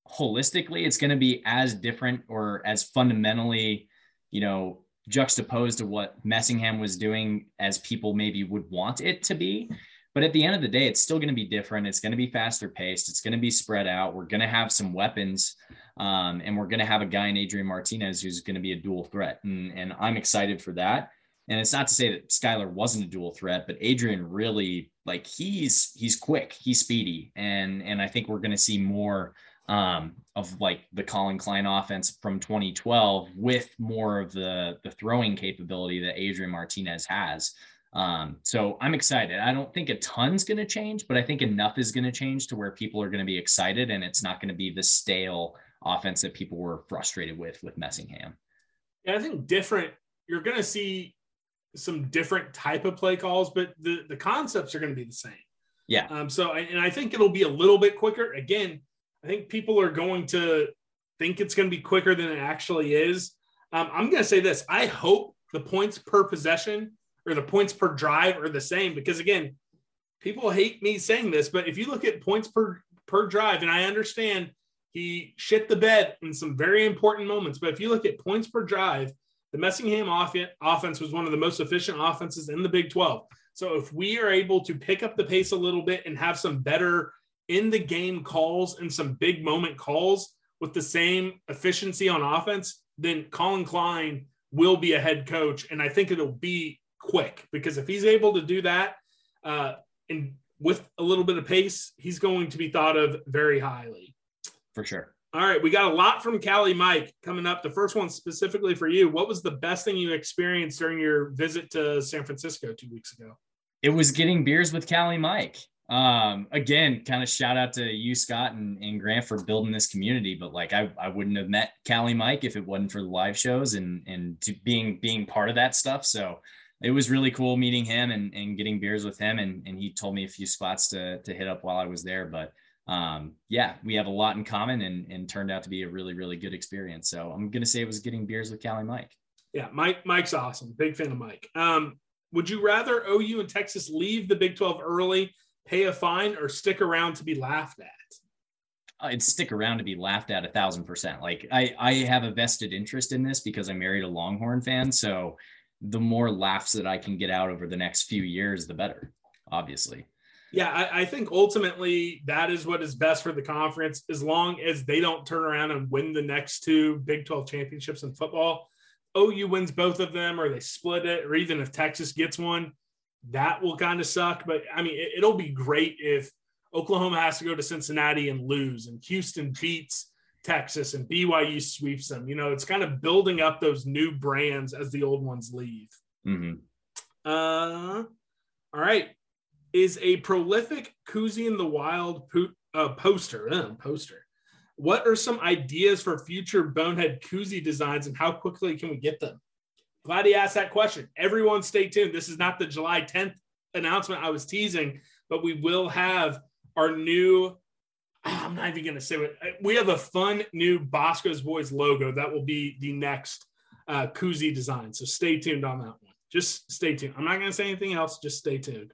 holistically it's going to be as different or as fundamentally, you know, juxtaposed to what Messingham was doing as people maybe would want it to be. But at the end of the day, it's still going to be different. It's going to be faster paced. It's going to be spread out. We're going to have some weapons um, and we're going to have a guy in Adrian Martinez who's going to be a dual threat. And, and I'm excited for that. And it's not to say that Skylar wasn't a dual threat, but Adrian really like he's he's quick, he's speedy, and and I think we're going to see more um, of like the Collin Klein offense from 2012 with more of the the throwing capability that Adrian Martinez has. Um, so I'm excited. I don't think a ton's going to change, but I think enough is going to change to where people are going to be excited, and it's not going to be the stale offense that people were frustrated with with Messingham. Yeah, I think different. You're going to see some different type of play calls, but the the concepts are going to be the same. Yeah. Um. So, and I think it'll be a little bit quicker. Again, I think people are going to think it's going to be quicker than it actually is. Um, I'm going to say this I hope the points per possession or the points per drive are the same because, again, people hate me saying this, but if you look at points per, per drive, and I understand he shit the bed in some very important moments, but if you look at points per drive, the Messingham offense was one of the most efficient offenses in the Big 12. So if we are able to pick up the pace a little bit and have some better in the game calls and some big moment calls with the same efficiency on offense, then Collin Klein will be a head coach. And I think it'll be quick because if he's able to do that uh, and with a little bit of pace, he's going to be thought of very highly. For sure. All right, we got a lot from Cali Mike coming up. The first one specifically for you. What was the best thing you experienced during your visit to San Francisco two weeks ago? It was getting beers with Cali Mike. Um, again, kind of shout out to you, Scott and, and Grant for building this community. But like I, I wouldn't have met Cali Mike if it wasn't for the live shows and and to being being part of that stuff. So it was really cool meeting him and, and getting beers with him. And, and he told me a few spots to, to hit up while I was there. But um, yeah, we have a lot in common and, and turned out to be a really, really good experience. So I'm going to say it was getting beers with Cali Mike. Yeah, Mike. Mike's awesome. Big fan of Mike. Um, would you rather OU and Texas leave the Big 12 early, pay a fine, or stick around to be laughed at? I'd stick around to be laughed at a thousand percent. Like I, I have a vested interest in this because I married a Longhorn fan. So the more laughs that I can get out over the next few years, the better, obviously. Yeah, I, I, think ultimately that is what is best for the conference. As long as they don't turn around and win the next two Big 12 championships in football, OU wins both of them, or they split it, or even if Texas gets one, that will kind of suck. But I mean, it, it'll be great if Oklahoma has to go to Cincinnati and lose, and Houston beats Texas, and BYU sweeps them. You know, it's kind of building up those new brands as the old ones leave. Mm-hmm. Uh, all right is a prolific Koozie in the Wild po- uh, poster. Uh, poster. What are some ideas for future Bonehead Koozie designs and how quickly can we get them? Glad he asked that question. Everyone stay tuned. This is not the July 10th announcement I was teasing, but we will have our new I'm not even going to say it. We have a fun new Bosco's Boys logo that will be the next uh, Koozie design. So stay tuned on that one. Just stay tuned. I'm not going to say anything else. Just stay tuned.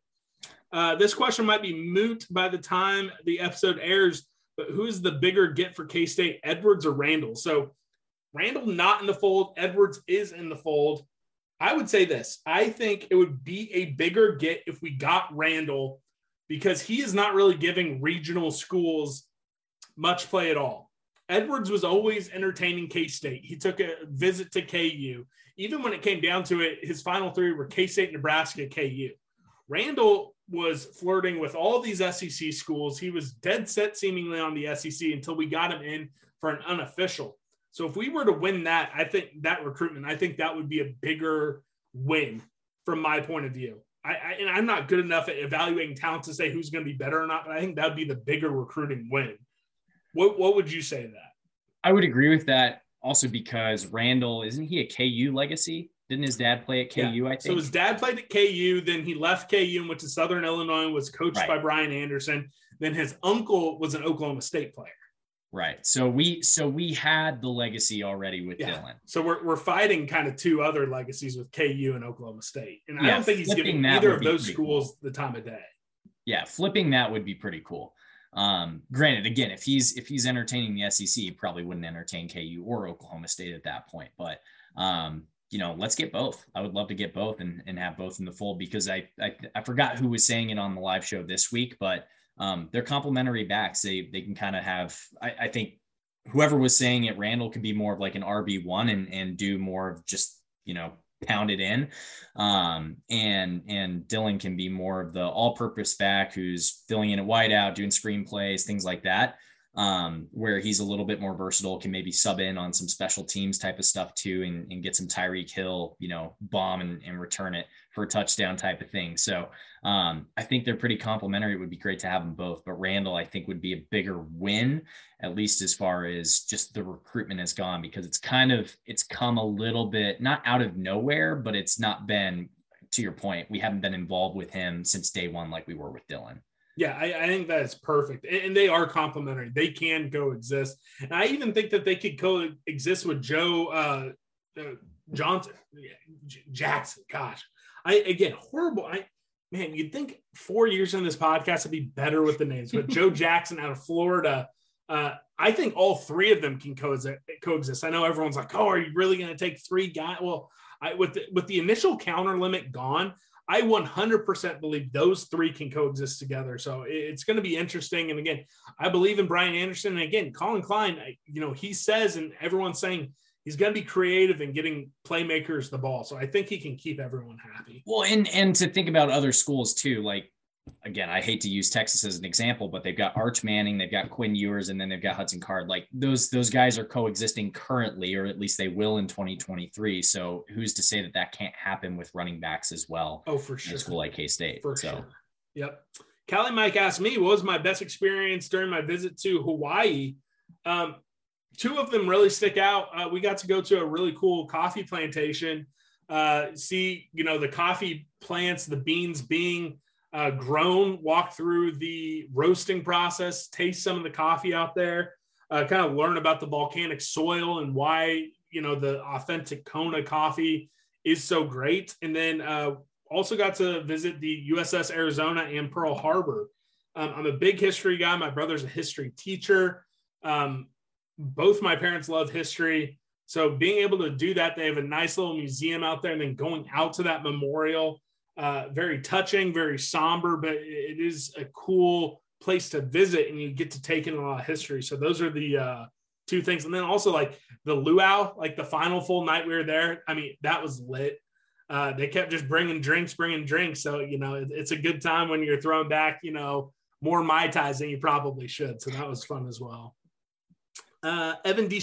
Uh, this question might be moot by the time the episode airs, but who's the bigger get for K State, Edwards or Randall? So Randall not in the fold, Edwards is in the fold. I would say this I think it would be a bigger get if we got Randall because he is not really giving regional schools much play at all. Edwards was always entertaining K State. He took a visit to KU. Even when it came down to it, his final three were K State, Nebraska, KU. Randall was flirting with all these SEC schools. He was dead set seemingly on the SEC until we got him in for an unofficial. So if we were to win that, I think that recruitment, I think that would be a bigger win from my point of view. I, I and I'm not good enough at evaluating talent to say who's going to be better or not, but I think that would be the bigger recruiting win. What what would you say to that? I would agree with that also because Randall isn't he a KU legacy? Didn't his dad play at KU? Yeah. I think so. His dad played at KU. Then he left KU and went to Southern Illinois. Was coached right. by Brian Anderson. Then his uncle was an Oklahoma State player. Right. So we so we had the legacy already with yeah. Dylan. So we're we're fighting kind of two other legacies with KU and Oklahoma State. And yeah, I don't think he's giving either of those schools cool. the time of day. Yeah, flipping that would be pretty cool. Um, granted, again, if he's if he's entertaining the SEC, he probably wouldn't entertain KU or Oklahoma State at that point. But um, you know, let's get both. I would love to get both and, and have both in the fold because I, I, I forgot who was saying it on the live show this week, but um, they're complementary backs. They they can kind of have. I, I think whoever was saying it, Randall could be more of like an RB one and and do more of just you know pound it in, um, and and Dylan can be more of the all purpose back who's filling in at wideout, doing screenplays, things like that um, where he's a little bit more versatile, can maybe sub in on some special teams type of stuff too, and, and get some Tyreek Hill, you know, bomb and, and, return it for a touchdown type of thing. So um, I think they're pretty complementary. It would be great to have them both, but Randall, I think, would be a bigger win, at least as far as just the recruitment has gone, because it's kind of it's come a little bit not out of nowhere, but it's not been to your point. We haven't been involved with him since day one like we were with Dylan. Yeah, I, I think that is perfect. And, and they are complementary. They can coexist. And I even think that they could coexist with Joe uh, uh, Johnson, J- Jackson. Gosh, I again horrible. I man, you'd think four years in this podcast would be better with the names, but Joe Jackson out of Florida. Uh, I think all three of them can coexist. coexist. I know everyone's like, "Oh, are you really going to take three guys?" Well, I, with the, with the initial counter limit gone, I 100% believe those three can coexist together. So it's going to be interesting. And again, I believe in Brian Anderson. And again, Collin Klein, you know, he says, and everyone's saying he's going to be creative and getting playmakers the ball. So I think he can keep everyone happy. Well, and and to think about other schools too, like again, I hate to use Texas as an example, but they've got Arch Manning, they've got Quinn Ewers, and then they've got Hudson Card. Like those those guys are coexisting currently, or at least they will in 2023. So who's to say that that can't happen with running backs as well? Oh, for sure. A school like K State. For so. sure. Yep. Callie Mike asked me, what was my best experience during my visit to Hawaii? Um, two of them really stick out. Uh, we got to go to a really cool coffee plantation, uh, see, you know, the coffee plants, the beans being uh, grown, walk through the roasting process, taste some of the coffee out there, uh, kind of learn about the volcanic soil and why, you know, the authentic Kona coffee is so great. And then uh, also got to visit the USS Arizona and Pearl Harbor. Um, I'm a big history guy. My brother's a history teacher. Um, both my parents love history. So being able to do that, they have a nice little museum out there, and then going out to that memorial, uh, very touching, very somber, but it is a cool place to visit, and you get to take in a lot of history. So those are the uh, two things, and then also like the luau, like the final full night we were there. I mean, that was lit. Uh, they kept just bringing drinks, bringing drinks. So you know, it, it's a good time when you're throwing back, you know, more mai tais than you probably should. So that was fun as well uh, Evan D.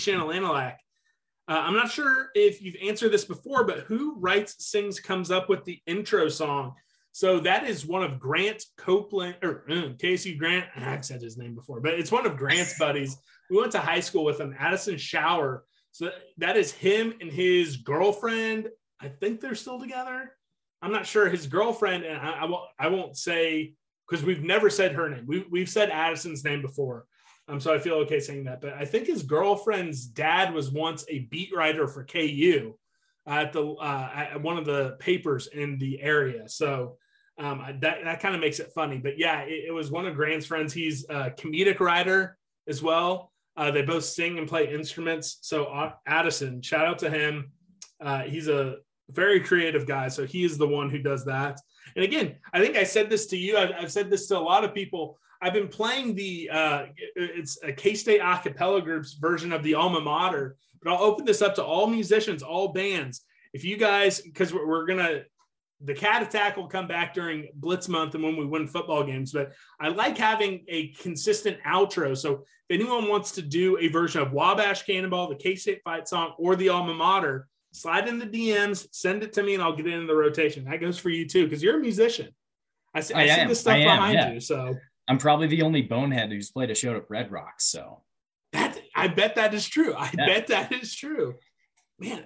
Uh, I'm not sure if you've answered this before, but who writes, sings, comes up with the intro song? So that is one of Grant Copeland or uh, Casey Grant. I've said his name before, but it's one of Grant's buddies. We went to high school with him, Addison Shower. So that is him and his girlfriend. I think they're still together. I'm not sure. His girlfriend, and I, I won't, I won't say because we've never said her name. We, we've said Addison's name before. Um, so I feel okay saying that. But I think his girlfriend's dad was once a beat writer for KU at the uh, at one of the papers in the area. So um, that that kind of makes it funny. But yeah, it, it, was one of Grant's friends. He's a comedic writer as well. Uh, they both sing and play instruments. So Addison, shout out to him. Uh, he's a very creative guy. So he is the one who does that. And again, I think I said this to you. I've, I've said this to a lot of people. I've been playing the uh, it's a K State acapella group's version of the alma mater, but I'll open this up to all musicians, all bands. If you guys, because we're, we're gonna, the cat attack will come back during Blitz month and when we win football games. But I like having a consistent outro. So if anyone wants to do a version of Wabash Cannonball, the K State fight song, or the alma mater, slide in the DMs, send it to me, and I'll get it in the rotation. That goes for you too, because you're a musician. I see, I, I see the stuff behind yeah. you. So I'm probably the only bonehead who's played a show at Red Rocks. So that I bet that is true. I yeah. bet that is true. Man,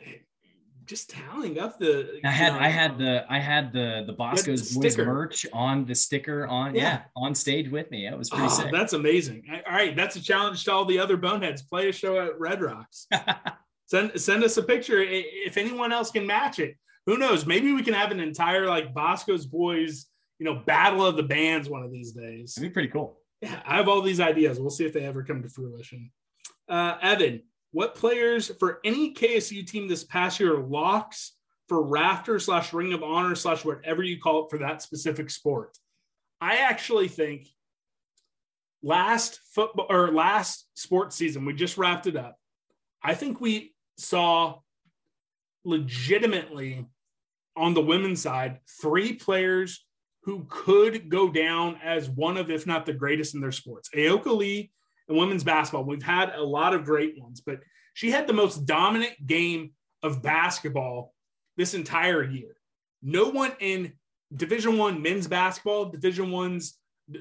just tallying up the. I had know, I had the I had the the Bosco's Boys merch on the sticker on yeah. yeah. on stage with me. It was pretty oh, sick. That's amazing. All right, that's a challenge to all the other boneheads. Play a show at Red Rocks. send send us a picture if anyone else can match it. Who knows? Maybe we can have an entire like Bosco's Boys you know, battle of the bands one of these days. That'd be pretty cool. Yeah, I have all these ideas. We'll see if they ever come to fruition. Uh, Evan, what players for any KSU team this past year locks for rafter slash ring of honor slash whatever you call it for that specific sport? I actually think last football or last sports season, we just wrapped it up. I think we saw legitimately on the women's side three players who could go down as one of, if not the greatest in their sports. Ayoka Lee in women's basketball, we've had a lot of great ones, but she had the most dominant game of basketball this entire year. No one in Division One men's basketball, Division One's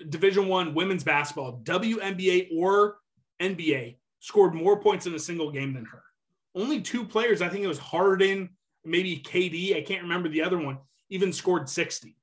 Division One women's basketball, WNBA or NBA, scored more points in a single game than her. Only two players, I think it was Harden, maybe KD, I can't remember the other one, even scored 60.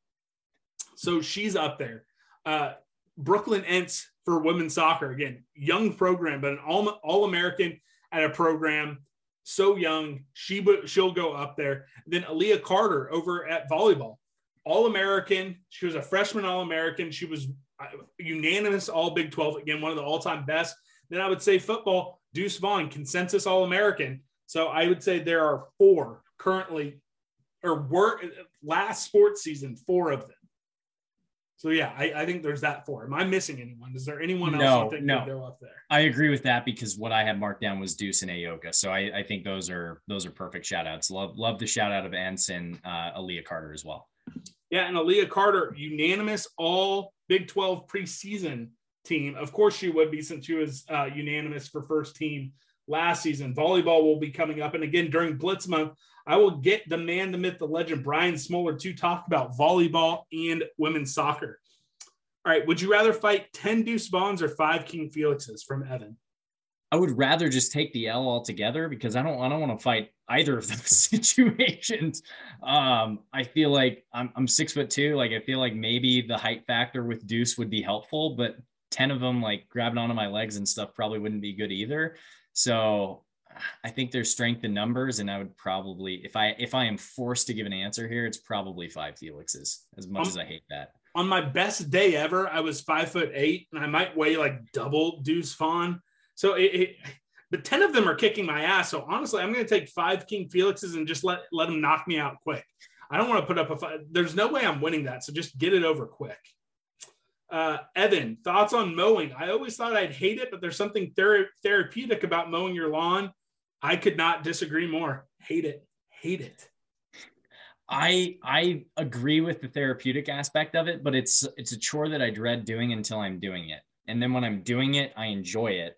So she's up there. Uh, Brookelynn Entz for women's soccer. Again, young program, but an all all American at a program so young. She she'll go up there. Then Aaliyah Carter over at volleyball, all American. She was a freshman All American. She was uh, unanimous All Big Twelve. Again, one of the all time best. Then I would say football. Deuce Vaughn, consensus All American. So I would say there are four currently, or were last sports season, four of them. So yeah, I, I, think there's that four. Am I missing anyone? Is there anyone else no, no. go up there? I agree with that because what I have marked down was Deuce and Ayoka. So I, I think those are those are perfect shout outs. Love love the shout out of Anson, uh, Aaliyah Carter as well. Yeah, and Aaliyah Carter, unanimous all Big 12 preseason team. Of course she would be since she was uh, unanimous for first team last season. Volleyball will be coming up. And again, during Blitz Month, I will get the man, the myth, the legend, Brian Smoller, to talk about volleyball and women's soccer. All right. Would you rather fight 10 Deuce Vaughns or five King Felixes from Evan? I would rather just take the L altogether because I don't I don't want to fight either of those situations. Um, I feel like I'm, I'm six foot two. Like I feel like maybe the height factor with Deuce would be helpful, but 10 of them like grabbing onto my legs and stuff probably wouldn't be good either. So I think there's strength in numbers, and I would probably, if I if I am forced to give an answer here, it's probably five Felixes. As much um, as I hate that. On my best day ever, I was five foot eight, and I might weigh like double Deuce Vaughn. So it, it but ten of them are kicking my ass. So honestly, I'm going to take five King Felixes and just let let them knock me out quick. I don't want to put up a fight. There's no way I'm winning that. So just get it over quick. Uh, Evan, thoughts on mowing? I always thought I'd hate it, but there's something ther- therapeutic about mowing your lawn. I could not disagree more. Hate it. Hate it. I I agree with the therapeutic aspect of it, but it's it's a chore that I dread doing until I'm doing it. And then when I'm doing it, I enjoy it.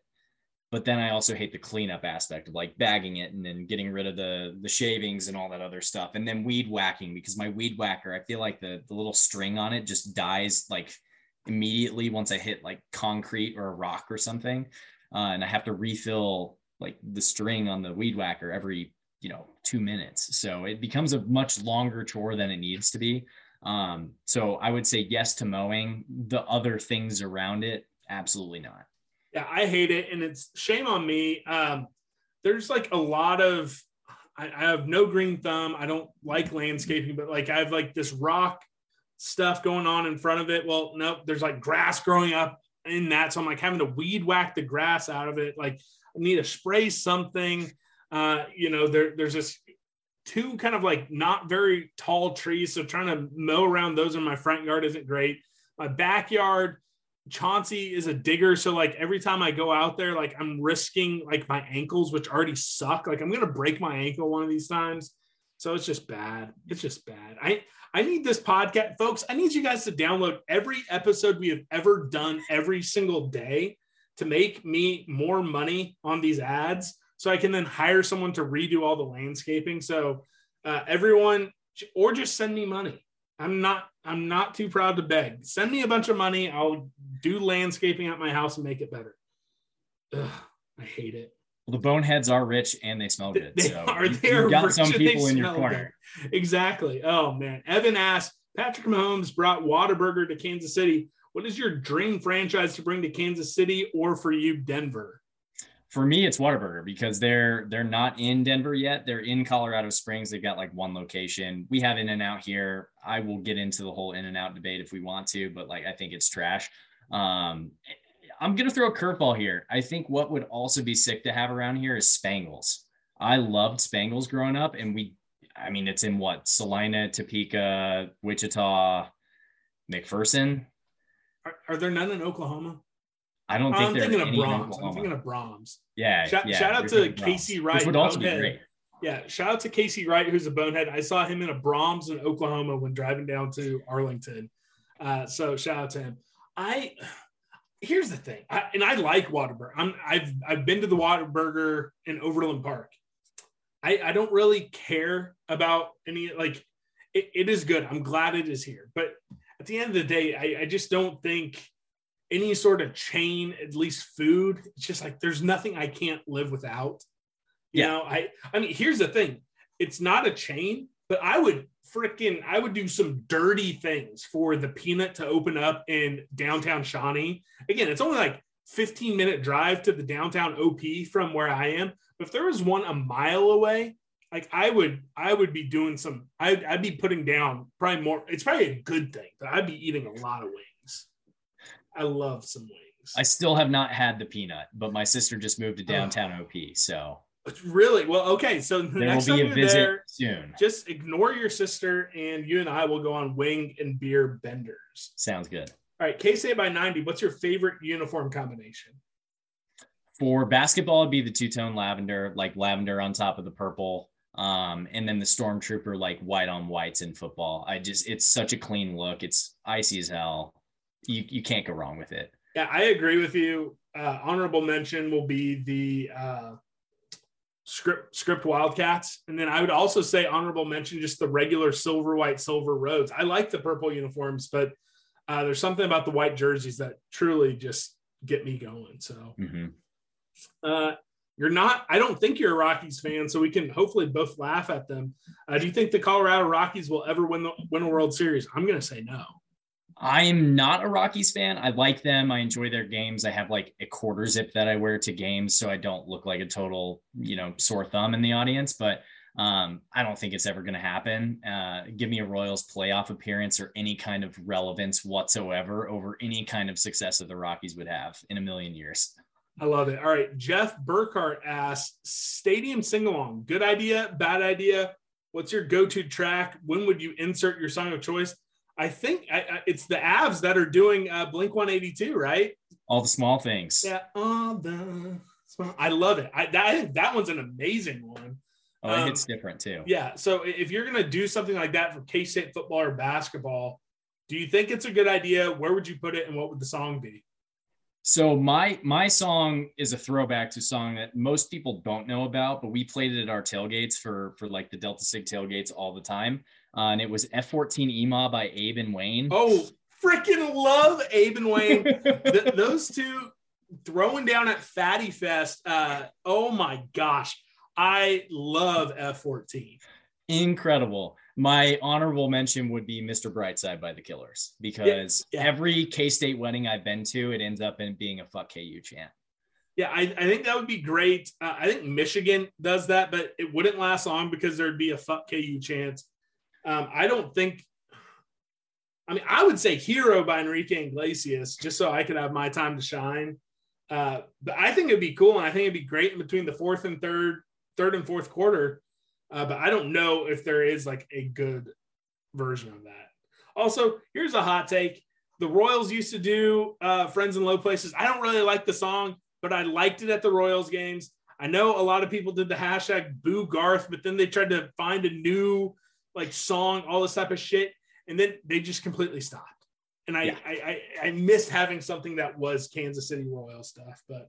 But then I also hate the cleanup aspect of like bagging it and then getting rid of the the shavings and all that other stuff. And then weed whacking because my weed whacker, I feel like the the little string on it just dies like immediately once I hit like concrete or a rock or something. Uh, and I have to refill like the string on the weed whacker every, you know, two minutes. So it becomes a much longer chore than it needs to be. Um, so I would say yes to mowing. The other things around it, absolutely not. Yeah, I hate it. And it's shame on me. Um, there's like a lot of, I, I have no green thumb. I don't like landscaping, but like I have like this rock stuff going on in front of it. Well, nope, there's like grass growing up in that. So I'm like having to weed whack the grass out of it. Like need to spray something. Uh, you know, there, there's this two kind of like not very tall trees. So trying to mow around those in my front yard isn't great. My backyard, Chauncey is a digger. So like every time I go out there, like I'm risking like my ankles, which already suck. Like I'm gonna break my ankle one of these times. So it's just bad. It's just bad. I I need this podcast, folks. I need you guys to download every episode we have ever done every single day to make me more money on these ads so I can then hire someone to redo all the landscaping. So uh, everyone, or just send me money. I'm not I'm not too proud to beg. Send me a bunch of money. I'll do landscaping at my house and make it better. Ugh, I hate it. Well, the boneheads are rich and they smell good. They so are. They you, are got some people in your corner. Good. Exactly. Oh man. Evan asked, Patrick Mahomes brought Whataburger to Kansas City. What is your dream franchise to bring to Kansas City or for you, Denver? For me, it's Whataburger because they're they're not in Denver yet. They're in Colorado Springs. They've got like one location. We have In and Out here. I will get into the whole In and Out debate if we want to, but like I think it's trash. Um, I'm to throw a curveball here. I think what would also be sick to have around here is Spangles. I loved Spangles growing up, and we, I mean, it's in what Salina, Topeka, Wichita, McPherson. Are, are there none in Oklahoma? I don't think I'm thinking of Braum's. I'm thinking of Braum's. Yeah, shout, yeah, shout out to Casey Wright. Which would also bonehead. be great. Yeah, shout out to Casey Wright, who's a bonehead. I saw him in a Braum's in Oklahoma when driving down to Arlington. Uh, so shout out to him. I here's the thing, I, and I like Whataburger. I'm I've I've been to the Whataburger in Overland Park. I I don't really care about any like it, it is good. I'm glad it is here, but at the end of the day, I, I just don't think any sort of chain, at least food, it's just like there's nothing I can't live without. You yeah. know, I I mean, here's the thing: it's not a chain, but I would freaking I would do some dirty things for the peanut to open up in downtown Shawnee. Again, it's only like 15 minute drive to the downtown OP from where I am. But if there was one a mile away, like I would I would be doing some I'd, I'd be putting down probably more it's probably a good thing but I'd be eating a lot of wings. I love some wings. I still have not had the peanut, but my sister just moved to downtown OP, so Really? Well, okay. So the there next will be time a visit there, soon. just ignore your sister, and you and I will go on wing and beer benders. Sounds good. All right, K State by ninety. What's your favorite uniform combination? For basketball, it'd be the two tone lavender, like lavender on top of the purple. Um, and then the stormtrooper, like white on whites in football. I just, it's such a clean look. It's icy as hell. You, you can't go wrong with it. Yeah, I agree with you. Uh, honorable mention will be the uh, script script Wildcats, and then I would also say honorable mention just the regular silver white silver roads. I like the purple uniforms, but uh, there's something about the white jerseys that truly just get me going. So. Mhm. Uh, you're not. I don't think you're a Rockies fan, so we can hopefully both laugh at them. Uh, do you think the Colorado Rockies will ever win the win a World Series? I'm going to say no. I'm not a Rockies fan. I like them. I enjoy their games. I have like a quarter zip that I wear to games, so I don't look like a total, you know, sore thumb in the audience. But um, I don't think it's ever going to happen. Uh, give me a Royals playoff appearance or any kind of relevance whatsoever over any kind of success that the Rockies would have in a million years. I love it. All right, Jeff Burkhart asks, "Stadium sing along, good idea, bad idea? What's your go-to track? When would you insert your song of choice?" I think I, I, it's the Avs that are doing uh, Blink 182, right? All the small things. Yeah, all the small- I love it. I, that, I think that one's an amazing one. Oh, Um, hits different too. Yeah. So if you're going to do something like that for K State football or basketball, do you think it's a good idea? Where would you put it and what would the song be? So my my song is a throwback to a song that most people don't know about, but we played it at our tailgates for for like the Delta Sig tailgates all the time. Uh, and it was F14 EMA by Abe and Wayne. Oh, freaking love Abe and Wayne. Th- those two throwing down at Fatty Fest. Uh, oh my gosh. I love F14. Incredible. My honorable mention would be Mr. Brightside by the Killers because yeah. every K State wedding I've been to, it ends up in being a fuck KU chant. Yeah, I, I think that would be great. Uh, I think Michigan does that, but it wouldn't last long because there'd be a fuck KU chant. Um, I don't think. I mean, I would say "Hero" by Enrique Iglesias, just so I could have my time to shine. Uh, but I think it'd be cool, and I think it'd be great in between the fourth and third, third and fourth quarter. Uh, but I don't know if there is like a good version of that. Also, here's a hot take: the Royals used to do uh, "Friends in Low Places." I don't really like the song, but I liked it at the Royals games. I know a lot of people did the hashtag Boo Garth, but then they tried to find a new like song, all this type of shit, and then they just completely stopped. And I, Yeah. I, I, I missed having something that was Kansas City Royal stuff, but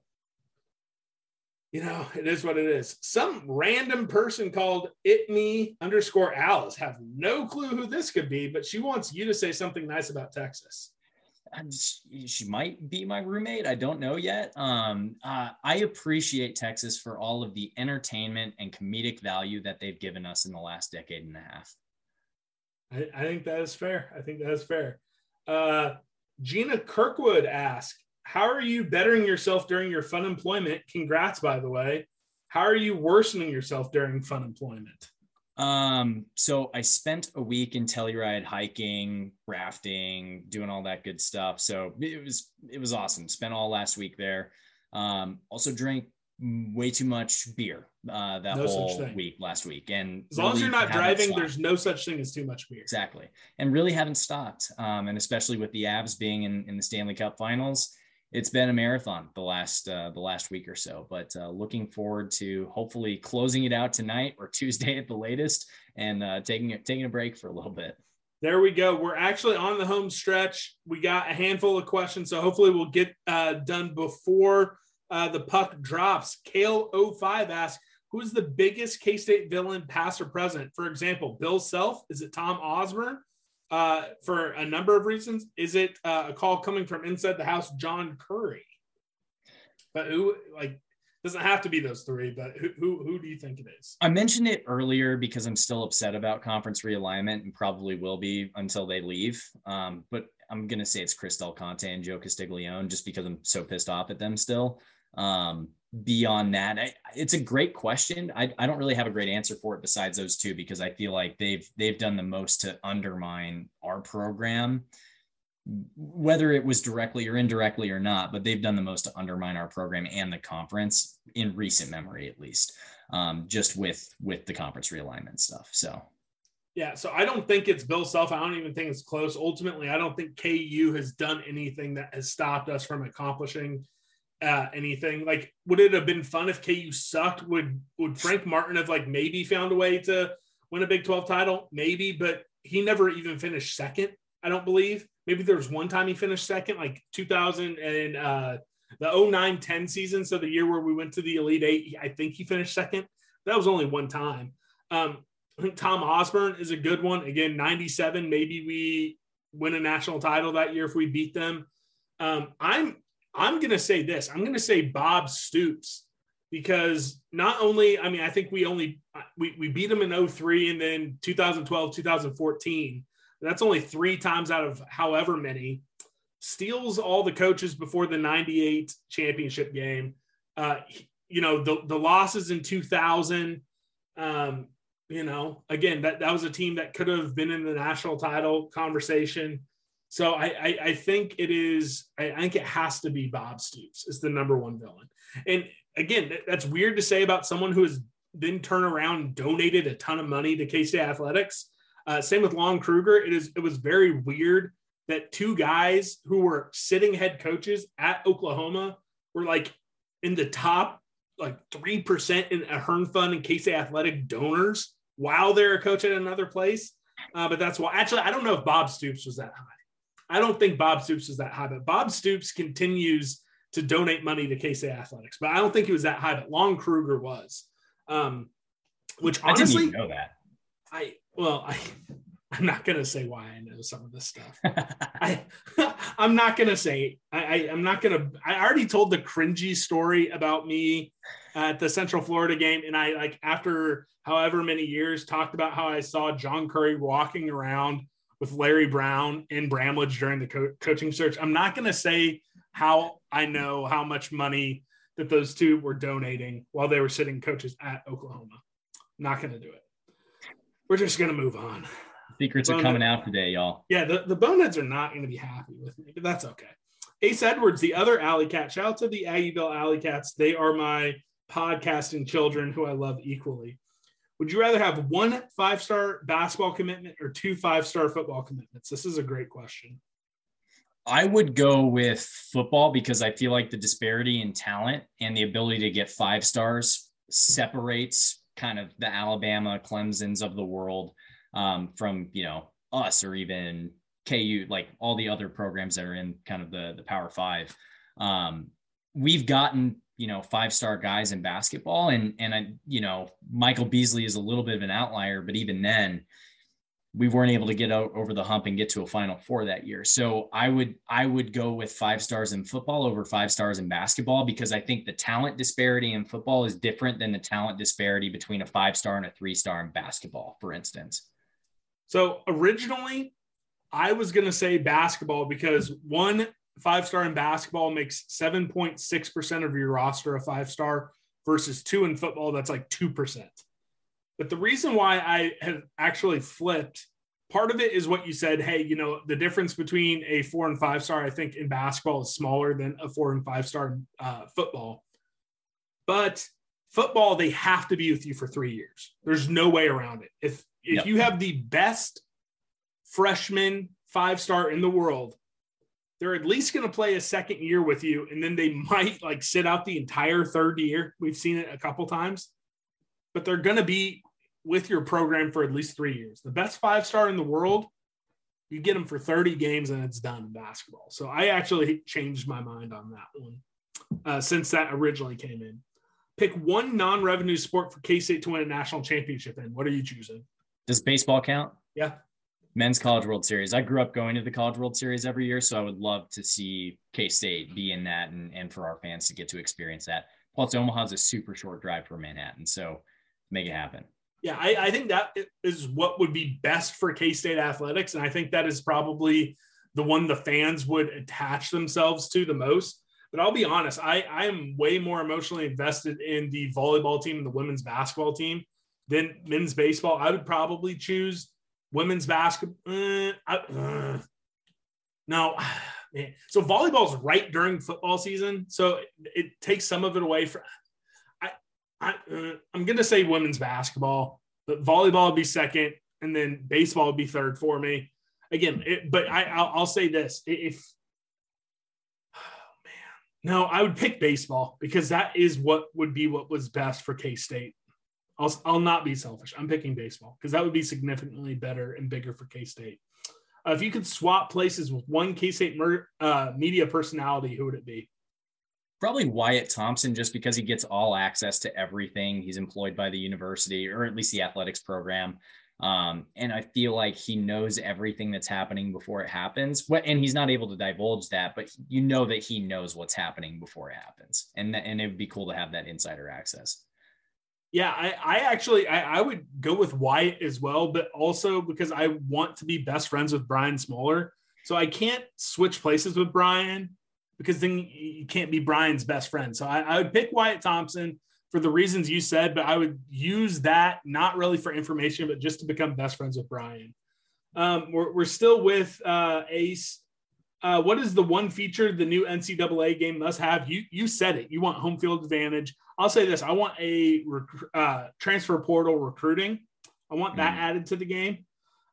you know, it is what it is. Some random person called it me underscore Alice have no clue who this could be, but she wants you to say something nice about Texas. And she, she might be my roommate. I don't know yet. Um, uh, I appreciate Texas for all of the entertainment and comedic value that they've given us in the last decade and a half. I, I think that is fair. I think that is fair. Uh, Gina Kirkwood asked, How are you bettering yourself during your fun employment? Congrats, by the way. How are you worsening yourself during fun employment? Um, so I spent a week in Telluride hiking, rafting, doing all that good stuff. So it was it was awesome. Spent all last week there. Um, also drank way too much beer uh, that No whole week last week, and As long as you're not driving, there's no such thing as too much beer. Exactly. And really haven't stopped. Um, and especially with the Avs being in, in the Stanley Cup finals, it's been a marathon the last uh, the last week or so. But uh, looking forward to hopefully closing it out tonight or Tuesday at the latest and uh, taking it taking a break for a little bit. There we go. We're actually on the home stretch. We got a handful of questions, so hopefully we'll get uh, done before uh, the puck drops. Kale05 asks, who's the biggest K-State villain, past or present? For example, Bill Self? Is it Tom Osborne? Uh, for a number of reasons. Is it uh, a call coming from inside the house, John Currie? But who, like, Doesn't have to be those three, but who who, who do you think it is? I mentioned it earlier because I'm still upset about conference realignment and probably will be until they leave. Um, but I'm gonna say it's Chris Del Conte and Joe Castiglione just because I'm so pissed off at them still. Um, beyond that, I, it's a great question. I, I don't really have a great answer for it besides those two because I feel like they've they've done the most to undermine our program, whether it was directly or indirectly or not. But they've done the most to undermine our program and the conference in recent memory, at least, um, just with with the conference realignment stuff. So yeah, so I don't think it's Bill Self. I don't even think it's close. Ultimately, I don't think KU has done anything that has stopped us from accomplishing uh, anything. Like, would it have been fun if KU sucked? Would would Frank Martin have like maybe found a way to win a Big 12 title? Maybe, but he never even finished second. I don't believe. Maybe there was one time he finished second, like 2000 and uh, the 09-10 season. So the year where we went to the Elite Eight, I think he finished second. That was only one time. Um, Tom Osborne is a good one. Again, 97. Maybe we win a national title that year if we beat them. Um, I'm I'm gonna say this. I'm gonna say Bob Stoops because not only, I mean, I think we only we, we beat them in 03 and then 2012, 2014. That's only three times out of however many. Steals all the coaches before the 98 championship game. Uh, you know, the, the losses in 2000. Um, you know, again, that, that was a team that could have been in the national title conversation. So I, I, I think it is, I, think it has to be Bob Stoops is the number one villain. And again, that's weird to say about someone who has then turned around and donated a ton of money to K-State athletics. Uh, same with Lon Kruger. It is, it was very weird that two guys who were sitting head coaches at Oklahoma were like in the top like 3% in Ahearn Fund and K-State athletic donors while they're a coach at another place. Uh, but that's why actually I don't know if Bob Stoops was that high. I don't think Bob Stoops was that high, but Bob Stoops continues to donate money to K State athletics. But I don't think he was that high, but Lon Kruger was. Um, which honestly, I know that. I well, I I'm not gonna say why I know some of this stuff. I I'm not gonna say I, I am not gonna I already told the cringy story about me at the Central Florida game, and I like after however many years talked about how I saw John Currie walking around with Larry Brown in Bramlage during the co- coaching search. I'm not gonna say how I know how much money that those two were donating while they were sitting coaches at Oklahoma. not gonna do it. We're just gonna move on. Secrets are coming out today, y'all. Yeah, the, the Boneheads are not going to be happy with me, but that's okay. Ace Edwards, the other Alley Cat. Shout out to the Aggieville Alley Cats. They are my podcasting children who I love equally. Would you rather have one five star basketball commitment or two five star football commitments? This is a great question. I would go with football because I feel like the disparity in talent and the ability to get five stars separates kind of the Alabama, Clemson's of the world um, from you know us or even KU, like all the other programs that are in kind of the the Power Five. Um, we've gotten you know five star guys in basketball, and and I you know Michael Beasley is a little bit of an outlier, but even then we weren't able to get out over the hump and get to a final four that year. So I would I would go with five stars in football over five stars in basketball because I think the talent disparity in football is different than the talent disparity between a five star and a three star in basketball, for instance. So originally, I was going to say basketball because one five star in basketball makes 7.6% of your roster a five star versus two in football, that's like 2%. But the reason why I have actually flipped part of it is what you said. Hey, you know, the difference between a four and five star, I think in basketball is smaller than a four and five star uh, football. But football, they have to be with you for three years. There's no way around it. If if yep. you have the best freshman five star in the world, they're at least going to play a second year with you, and then they might like sit out the entire third year. We've seen it a couple times, but they're going to be with your program for at least three years. The best five star in the world, you get them for 30 games and it's done in basketball. So I actually changed my mind on that one uh, since that originally came in. Pick one non revenue sport for K State to win a national championship in. What are you choosing? Does baseball count? Yeah. Men's College World Series. I grew up going to the College World Series every year, so I would love to see K State be in that and, and for our fans to get to experience that. Plus, Omaha's a super short drive from Manhattan, so make it happen. Yeah, I, I think that is what would be best for K State athletics, and I think that is probably the one the fans would attach themselves to the most. But I'll be honest, I, I am way more emotionally invested in the volleyball team and the women's basketball team than men's baseball. I would probably choose women's basketball. Uh, uh, no, man. So volleyball is right during football season, so it, it, takes some of it away from. I, I uh, I'm gonna say women's basketball, but volleyball would be second, and then baseball would be third for me. Again, it, but I I'll, I'll say this: if oh man. no, I would pick baseball because that is what would be what was best for K State. I'll, I'll not be selfish. I'm picking baseball because that would be significantly better and bigger for K State. Uh, if you could swap places with one K State mer- uh, media personality, who would it be? Probably Wyatt Thompson, just because he gets all access to everything. He's employed by the university or at least the athletics program. Um, and I feel like he knows everything that's happening before it happens. And he's not able to divulge that, but you know that he knows what's happening before it happens. And, and it would be cool to have that insider access. Yeah, I, I actually I, I would go with Wyatt as well, but also because I want to be best friends with Brian Smoller. So I can't switch places with Brian because then you can't be Brian's best friend. So I, I would pick Wyatt Thompson for the reasons you said, but I would use that not really for information, but just to become best friends with Brian. Um, we're, we're still with uh, Ace. Uh, what is the one feature the new NCAA game must have? You you said it. You want home field advantage. I'll say this: I want a rec- uh, transfer portal recruiting. I want that mm-hmm. added to the game.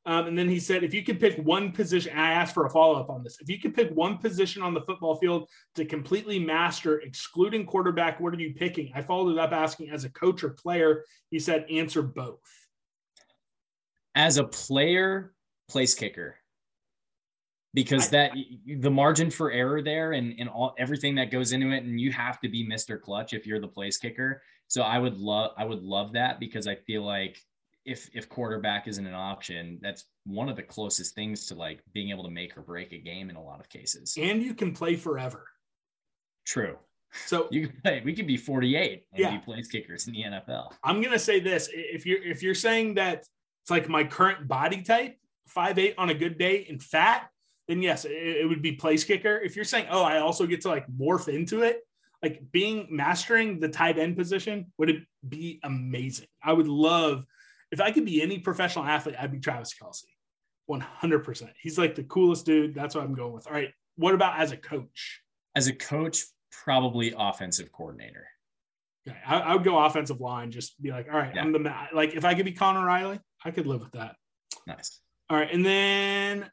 Um, and then he said, if you could pick one position, I asked for a follow up on this. If you could pick one position on the football field to completely master, excluding quarterback, what are you picking? I followed it up asking as a coach or player. He said, answer both. As a player, place kicker. Because I, that the margin for error there and, and all everything that goes into it, and you have to be Mr. Clutch if you're the place kicker. So I would love I would love that because I feel like if if quarterback isn't an option, that's one of the closest things to like being able to make or break a game in a lot of cases. And you can play forever. True. So you can play. We could be 48 and yeah. be place kickers in the NFL. I'm gonna say this: if you're if you're saying that it's like my current body type, five eight on a good day and fat, then yes, it, it would be place kicker. If you're saying, oh, I also get to like morph into it, like being mastering the tight end position would it be amazing. I would love if I could be any professional athlete, I'd be Travis Kelce. 100%. He's like the coolest dude. That's what I'm going with. All right. What about as a coach? As a coach, probably offensive coordinator. Okay. I, I would go offensive line, just be like, all right, yeah. I'm the like if I could be Conor Riley, I could live with that. Nice. All right. And then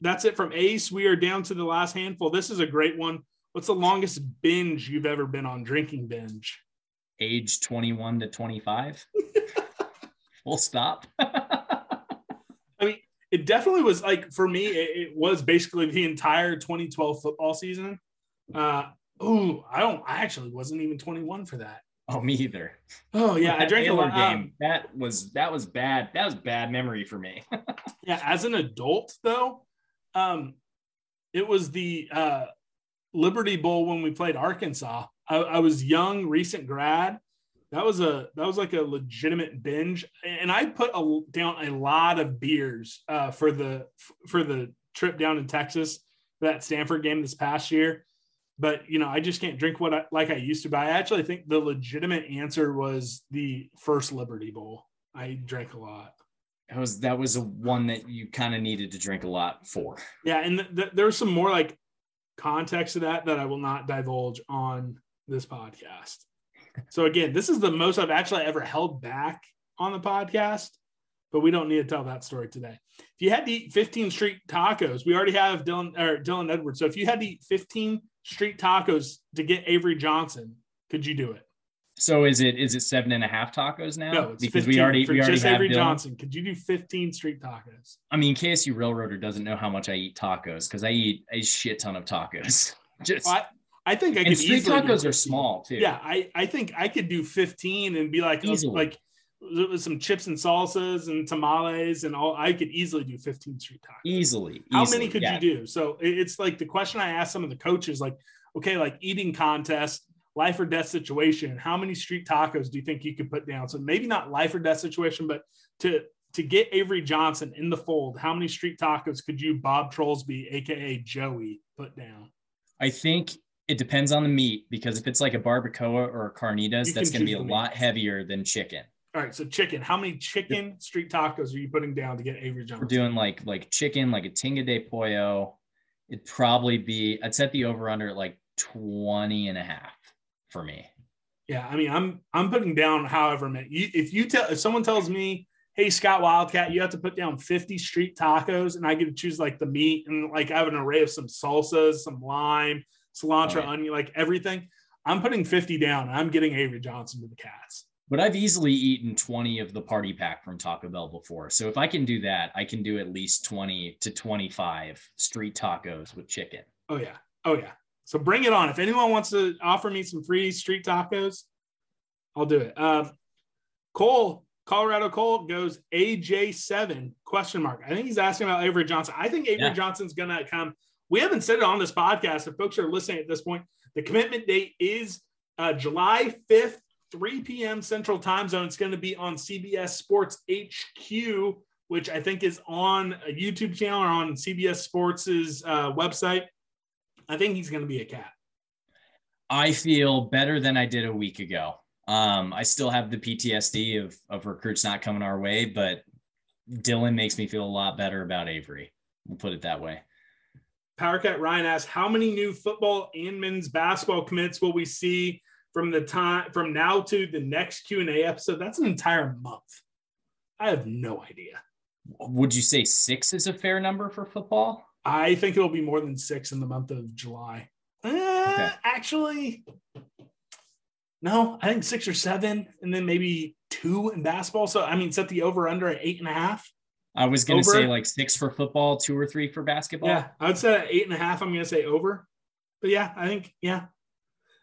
that's it from Ace. We are down to the last handful. This is a great one. What's the longest binge you've ever been on? Drinking binge. Age 21 to 25. full stop. I mean, it definitely was like for me, it, it, was basically the entire 2012 football season. Uh, oh, I don't. I actually wasn't even 21 for that. Oh, me either. Oh yeah, I drank Baylor a lot. Game, that was that was bad. That was bad memory for me. yeah, as an adult though, um, it was the uh, Liberty Bowl when we played Arkansas. I, I was young, recent grad, that was a that was like a legitimate binge. And i put a, down a lot of beers uh, for the for the trip down in texas that stanford game this past year. But you know i just can't drink what I, like i used to but i actually think the legitimate answer was the first liberty bowl. I drank a lot that was that was a one that you kind of needed to drink a lot for yeah and th- th- there's some more like context to that that i will not divulge on this podcast so again, this is the most I've actually ever held back on the podcast, but we don't need to tell that story today. If you had to eat 15 street tacos, we already have Dylan or Dylan Edwards. So if you had to eat 15 street tacos to get Avery Johnson, could you do it? So is it is it seven and a half tacos now? No, because 15, we already we already just have Avery Dylan. Johnson. Could you do 15 street tacos? I mean, KSU Railroader doesn't know how much I eat tacos because I eat a shit ton of tacos. Just well, I think I could. Street tacos are small too. Yeah, I I think I could do 15 and be like easily. like with some chips and salsas and tamales and all. I could easily do 15 street tacos. Easily. How easily, many could yeah. you do? So it's like the question I asked some of the coaches, like, okay, like eating contest. Life or death situation, how many street tacos do you think you could put down? So maybe not life or death situation, but to to get Avery Johnson in the fold, how many street tacos could you, Bob Trollsby, aka Joey, put down? I think it depends on the meat because if it's like a barbacoa or a carnitas, You that's going to be a lot meat. heavier than chicken. All right, so chicken. How many chicken street tacos are you putting down to get Avery Johnson? We're doing like like chicken, like a tinga de pollo. It'd probably be I'd set the over under at like 20 and a half for me. Yeah, I mean, I'm I'm putting down however many. You, if you tell if someone tells me, "Hey, Scott Wildcat, you have to put down 50 street tacos," and I get to choose like the meat and like I have an array of some salsas, some lime, cilantro, yeah. onion, like everything. I'm putting 50 down. And I'm getting Avery Johnson to the Cats. But I've easily eaten 20 of the party pack from Taco Bell before. So if I can do that, I can do at least 20 to 25 street tacos with chicken. Oh yeah, oh yeah. So bring it on. If anyone wants to offer me some free street tacos, I'll do it. Um, Cole, Colorado Cole goes AJ7 question mark. I think he's asking about Avery Johnson. I think Avery Yeah. Johnson's gonna come. We haven't said it on this podcast. If folks are listening at this point, the commitment date is uh, July 5th, 3 p.m. Central Time Zone. It's going to be on CBS Sports HQ, which I think is on a YouTube channel or on CBS Sports's uh, website. I think he's going to be a cat. I feel better than I did a week ago. Um, I still have the PTSD of, of recruits not coming our way, but Dylan makes me feel a lot better about Avery. We'll put it that way. Powercat Ryan asks, how many new football and men's basketball commits will we see from the time from now to the next Q and A episode? That's an entire month. I have no idea. Would you say six is a fair number for football? I think it'll be more than six in the month of July. Uh, Actually, no, I think six or seven, and then maybe two in basketball. So I mean, set the over under at eight and a half. I was going to Over? say like six for football, two or three for basketball. Yeah, I would say eight and a half. I'm going to say over, but yeah, I think yeah.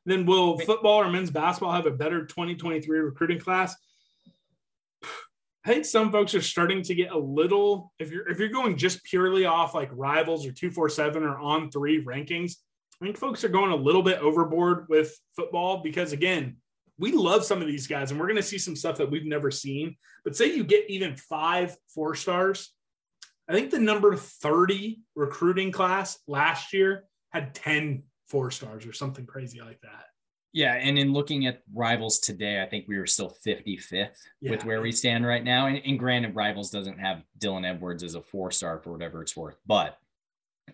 Then will football or men's basketball have a better 2023 recruiting class? I think some folks are starting to get a little. If you're if you're going just purely off like rivals or two four seven or on three rankings, I think folks are going a little bit overboard with football because again, we love some of these guys and we're going to see some stuff that we've never seen. But say you get even five four stars, I think the number 30 recruiting class last year had 10 four stars or something crazy like that. Yeah, and in looking at rivals today, I think we were still 55th with where we stand right now. And, and granted, rivals doesn't have Dylan Edwards as a four star for whatever it's worth. But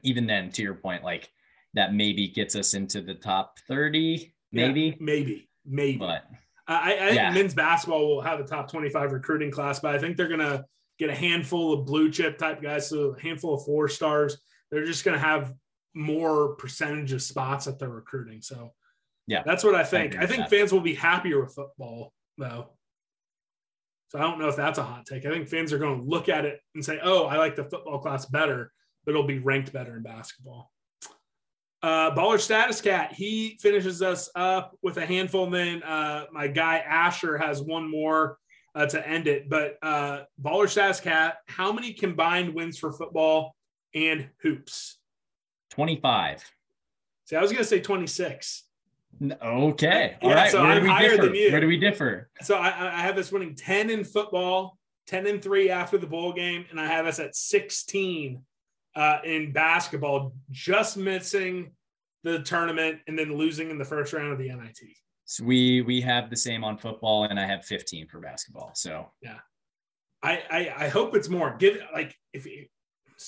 even then, to your point, like that maybe gets us into the top 30, Yeah, maybe. maybe, maybe. But I, I think Yeah. men's basketball will have a top 25 recruiting class, but I think they're going to get a handful of blue chip type guys, so a handful of four stars. They're just going to have more percentage of spots that they're recruiting. So, Yeah. that's what I think. agree I, think fans will be happier with football, though. So, I don't know if that's a hot take. I think fans are going to look at it and say, oh, I like the football class better, but it'll be ranked better in basketball. Uh, Baller Status Cat, he finishes us up with a handful. And then uh, my guy Asher has one more uh, to end it. But uh, Baller Status Cat, how many combined wins for football and hoops? 25. See, I was going to say 26. Okay. All Yeah, right. so Where I'm do we higher differ? than you. Where do we differ? So I, I have us winning 10 in football, 10 and three after the bowl game, and I have us at 16 uh, in basketball, just missing the tournament and then losing in the first round of the NIT. So we we have the same on football, and I have 15 for basketball. So I, I I hope it's more. Give like if you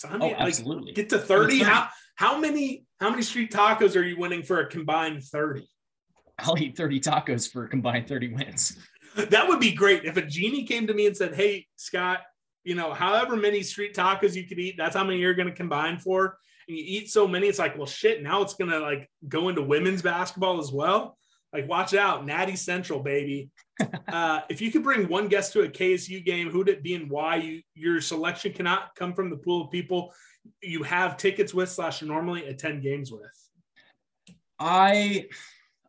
me, oh, like, absolutely. get to 30. How how many how many street tacos are you winning for a combined 30? I'll eat 30 tacos for a combined 30 wins. That would be great if a genie came to me and said, "Hey, Scott, you know, however many street tacos you could eat, that's how many you're going to combine for." And you eat so many, it's like, well, shit. Now it's going to like go into women's basketball as well. Like, watch out, Natty Central, baby. uh, if you could bring one guest to a KSU game, who'd it be and why? You your selection cannot come from the pool of people you have tickets with slash normally attend games with. I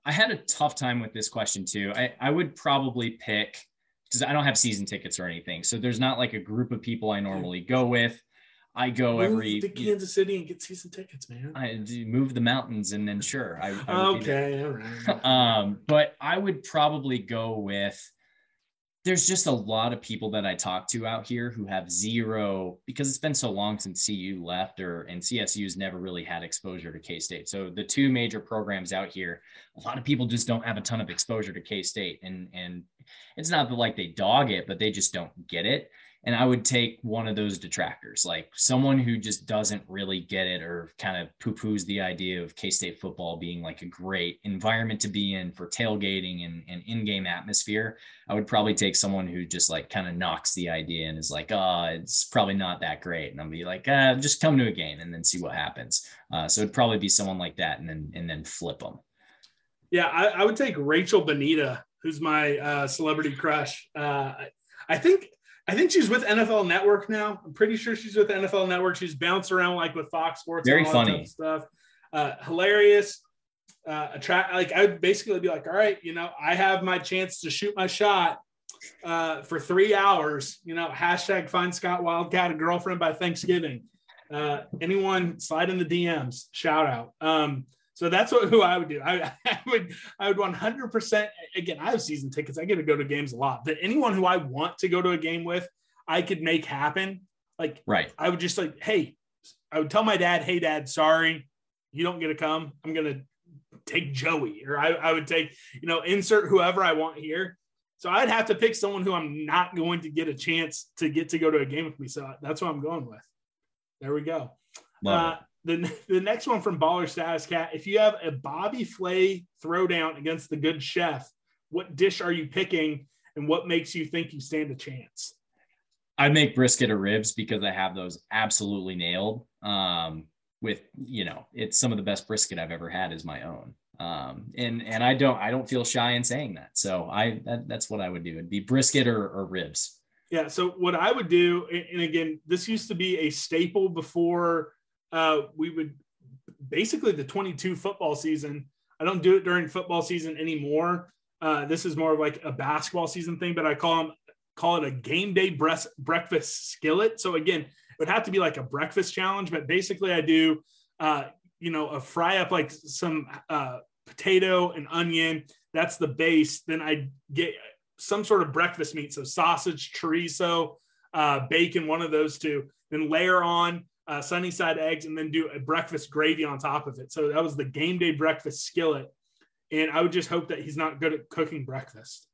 I had a tough time with this question too. I, I would probably pick because I don't have season tickets or anything. So there's not like a group of people I normally go with. I go Move every to Kansas City and get season tickets, man. I move the mountains and then sure. I, I would be there. okay, all right. um, but I would probably go with there's just a lot of people that I talk to out here who have zero because it's been so long since CU left or and CSU's never really had exposure to K-State. So the two major programs out here, a lot of people just don't have a ton of exposure to K-State and and it's not that like they dog it, but they just don't get it and I would take one of those detractors, like someone who just doesn't really get it or kind of poo poos the idea of K State football being like a great environment to be in for tailgating and, and in game atmosphere. I would probably take someone who just like kind of knocks the idea and is like, oh, it's probably not that great. And I'll be like, uh, just come to a game and then see what happens. Uh, so it'd probably be someone like that and then and then flip them. Yeah, I, I would take Rachel Bonnetta, who's my uh, celebrity crush. Uh, I think I think she's with NFL Network now. I'm pretty sure she's with NFL Network. She's bounced around like with Fox Sports. Very and all funny. stuff. Uh, hilarious. Uh, attract like I would basically be like, all right, you know, I have my chance to shoot my shot uh, for three hours. You know, hashtag find Scott Wildcat a girlfriend by Thanksgiving. Uh, anyone slide in the DMs, shout out. Um, so that's what who I would do. I, I would I would 100 percent again. I have season tickets. I get to go to games a lot. But anyone who I want to go to a game with, I could make happen. Like Right. I would just like, hey, I would tell my dad, hey dad, sorry, you don't get to come. I'm gonna take Joey, or I, I would take, you know, insert whoever I want here. So I'd have to pick someone who I'm not going to get a chance to get to go to a game with me. So that's what I'm going with. There we go. Uh, the, the next one from Baller Status Cat. If you have a Bobby Flay throwdown against the good chef, what dish are you picking and what makes you think you stand a chance? I'd make brisket or ribs because I have those absolutely nailed. Um, with you know, it's some of the best brisket I've ever had is my own. Um, and and I don't I don't feel shy in saying that. So I that, that's what I would do. It'd be brisket or, or ribs. Yeah. So what I would do, and and again, this used to be a staple before uh, we would basically the 22 football season. I don't do it during football season anymore. Uh, this is more of like a basketball season thing, but I call them call it a game day breast, breakfast skillet. So again, it would have to be like a breakfast challenge, but basically I do, uh, you know, a fry up like some uh, potato and onion. That's the base. Then I get some sort of breakfast meat, so sausage, chorizo, uh, bacon, one of those two. Then layer on uh, sunny side eggs, and then do a breakfast gravy on top of it. So that was the game day breakfast skillet. And I would just hope that he's not good at cooking breakfast.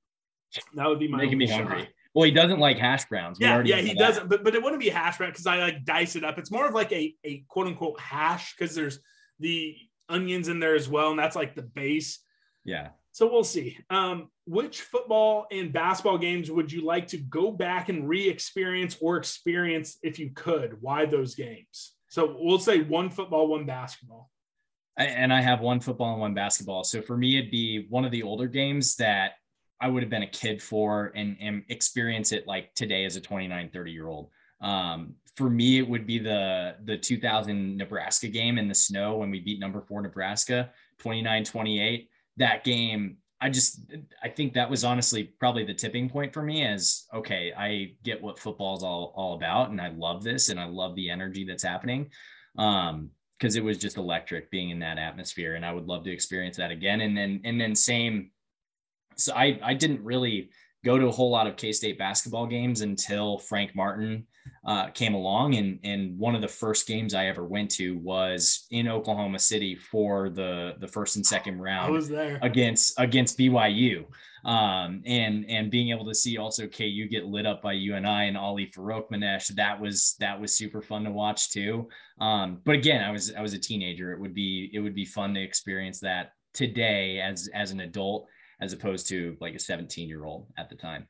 That would be my Making me shot. hungry. Well, he doesn't like hash browns. We Yeah, yeah, he doesn't, but but it wouldn't be hash brown because I like dice it up. It's more of like a a quote unquote hash because there's the onions in there as well, and that's like the base. Yeah. So we'll see. Um, which football and basketball games would you like to go back and re-experience or experience if you could? Why those games? So we'll say one football, one basketball. And I have one football and one basketball. So for me, it'd be one of the older games that I would have been a kid for and, and experience it like today as a 29, 30 year old. Um, for me, it would be the the 2000 Nebraska game in the snow when we beat number four Nebraska 29 28. That game, I just I think that was honestly probably the tipping point for me as okay, I get what football's all all about and I love this and I love the energy that's happening. Um, because it was just electric being in that atmosphere and I would love to experience that again. And then and then same so I I didn't really go to a whole lot of K-State basketball games until Frank Martin uh, came along and and one of the first games I ever went to was in Oklahoma City for the the first and second round I was there. against against BYU. Um, and and being able to see also KU get lit up by UNI and Ali Farokhmanesh, that was that was super fun to watch too. Um, but again, I was I was a teenager. It would be it would be fun to experience that today as as an adult as opposed to like a 17 year old at the time.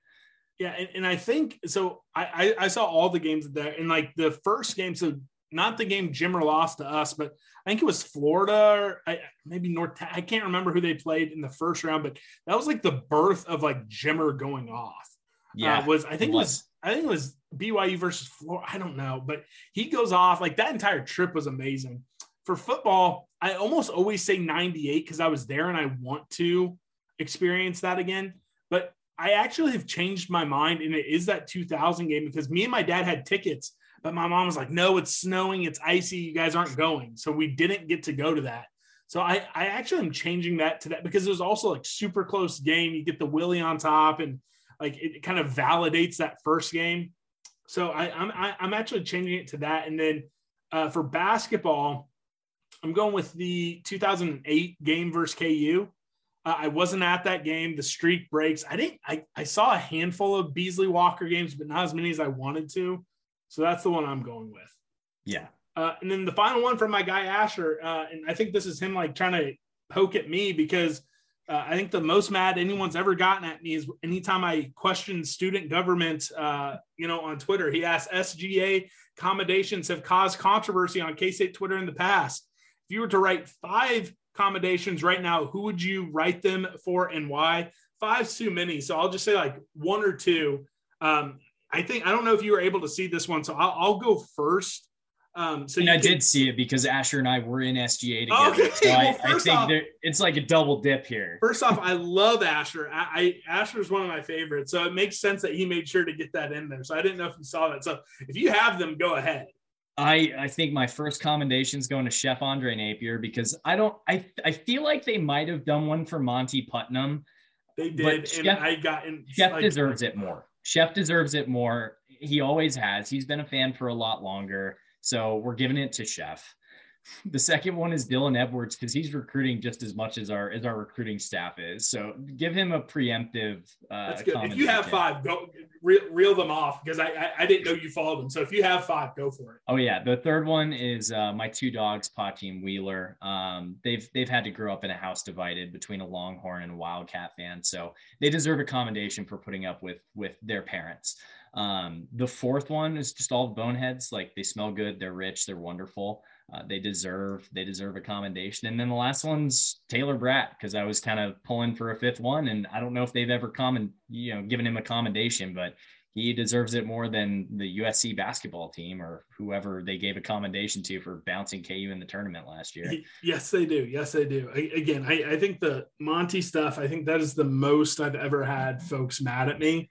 Yeah, and, and I think so. I, I I saw all the games there, and like the first game, so not the game Jimmer lost to us, but I think it was Florida or I, maybe North. I can't remember who they played in the first round, but that was like the birth of like Jimmer going off. Yeah, uh, was I think it it was I think it was BYU versus Florida. I don't know, but he goes off like that entire trip was amazing. For football, I almost always say 98 because I was there and I want to experience that again. But I actually have changed my mind, and it is that 2000 game because me and my dad had tickets But my mom was like, no, it's snowing, it's icy, you guys aren't going. So we didn't get to go to that. So I, I actually am changing that to that because it was also like super close game. You get the Willie on top and like it kind of validates that first game. So I, I'm I, am i am actually changing it to that. And then uh, for basketball, I'm going with the 2008 game versus KU. Uh, I wasn't at that game. The streak breaks. I didn't. I, I saw a handful of Beasley Walker games, but not as many as I wanted to. So that's the one I'm going with. Yeah. Uh, and then the final one from my guy Asher, uh, and I think this is him like trying to poke at me because uh, I think the most mad anyone's ever gotten at me is anytime I question student government, uh, you know, on Twitter. He asked SGA accommodations have caused controversy on K State Twitter in the past. If you were to write five accommodations right now, who would you write them for and why? Five's too many, so I'll just say like one or two. Um, I think I don't know if you were able to see this one, so I'll, I'll go first. Um, so and I can, did see it because Asher and I were in SGA together. Okay. So well, I, I, think off, it's like a double dip here. First off, I love Asher. I, I Asher's one of my favorites, so it makes sense that he made sure to get that in there. So I didn't know if you saw that. So if you have them, go ahead. I, I think my first commendation is going to Chef Andre Napier because I don't I I feel like they might have done one for Monty Putnam. They did, and Chef, I got in. Chef like, deserves it more. Chef deserves it more. He always has. He's been a fan for a lot longer. So we're giving it to Chef. The second one is Dylan Edwards because he's recruiting just as much as our as our recruiting staff is. So give him a preemptive. Uh, That's good. If you have five, go reel, reel them off because I, I, I didn't know you followed them. So if you have five, go for it. Oh yeah, the third one is uh, my two dogs, Pachi and Wheeler. Um, they've they've had to grow up in a house divided between a Longhorn and a Wildcat fan, so they deserve a commendation for putting up with with their parents. Um, the fourth one is just all boneheads. Like they smell good, they're rich, they're wonderful. Uh, they deserve they deserve a commendation. And then the last one's Taylor Bratt because I was kind of pulling for a fifth one, and I don't know if they've ever comment you know given him a commendation, but he deserves it more than the USC basketball team or whoever they gave a commendation to for bouncing KU in the tournament last year. Yes, they do. Yes, they do. I, again, I, I think the Monty stuff. I think that is the most I've ever had folks mad at me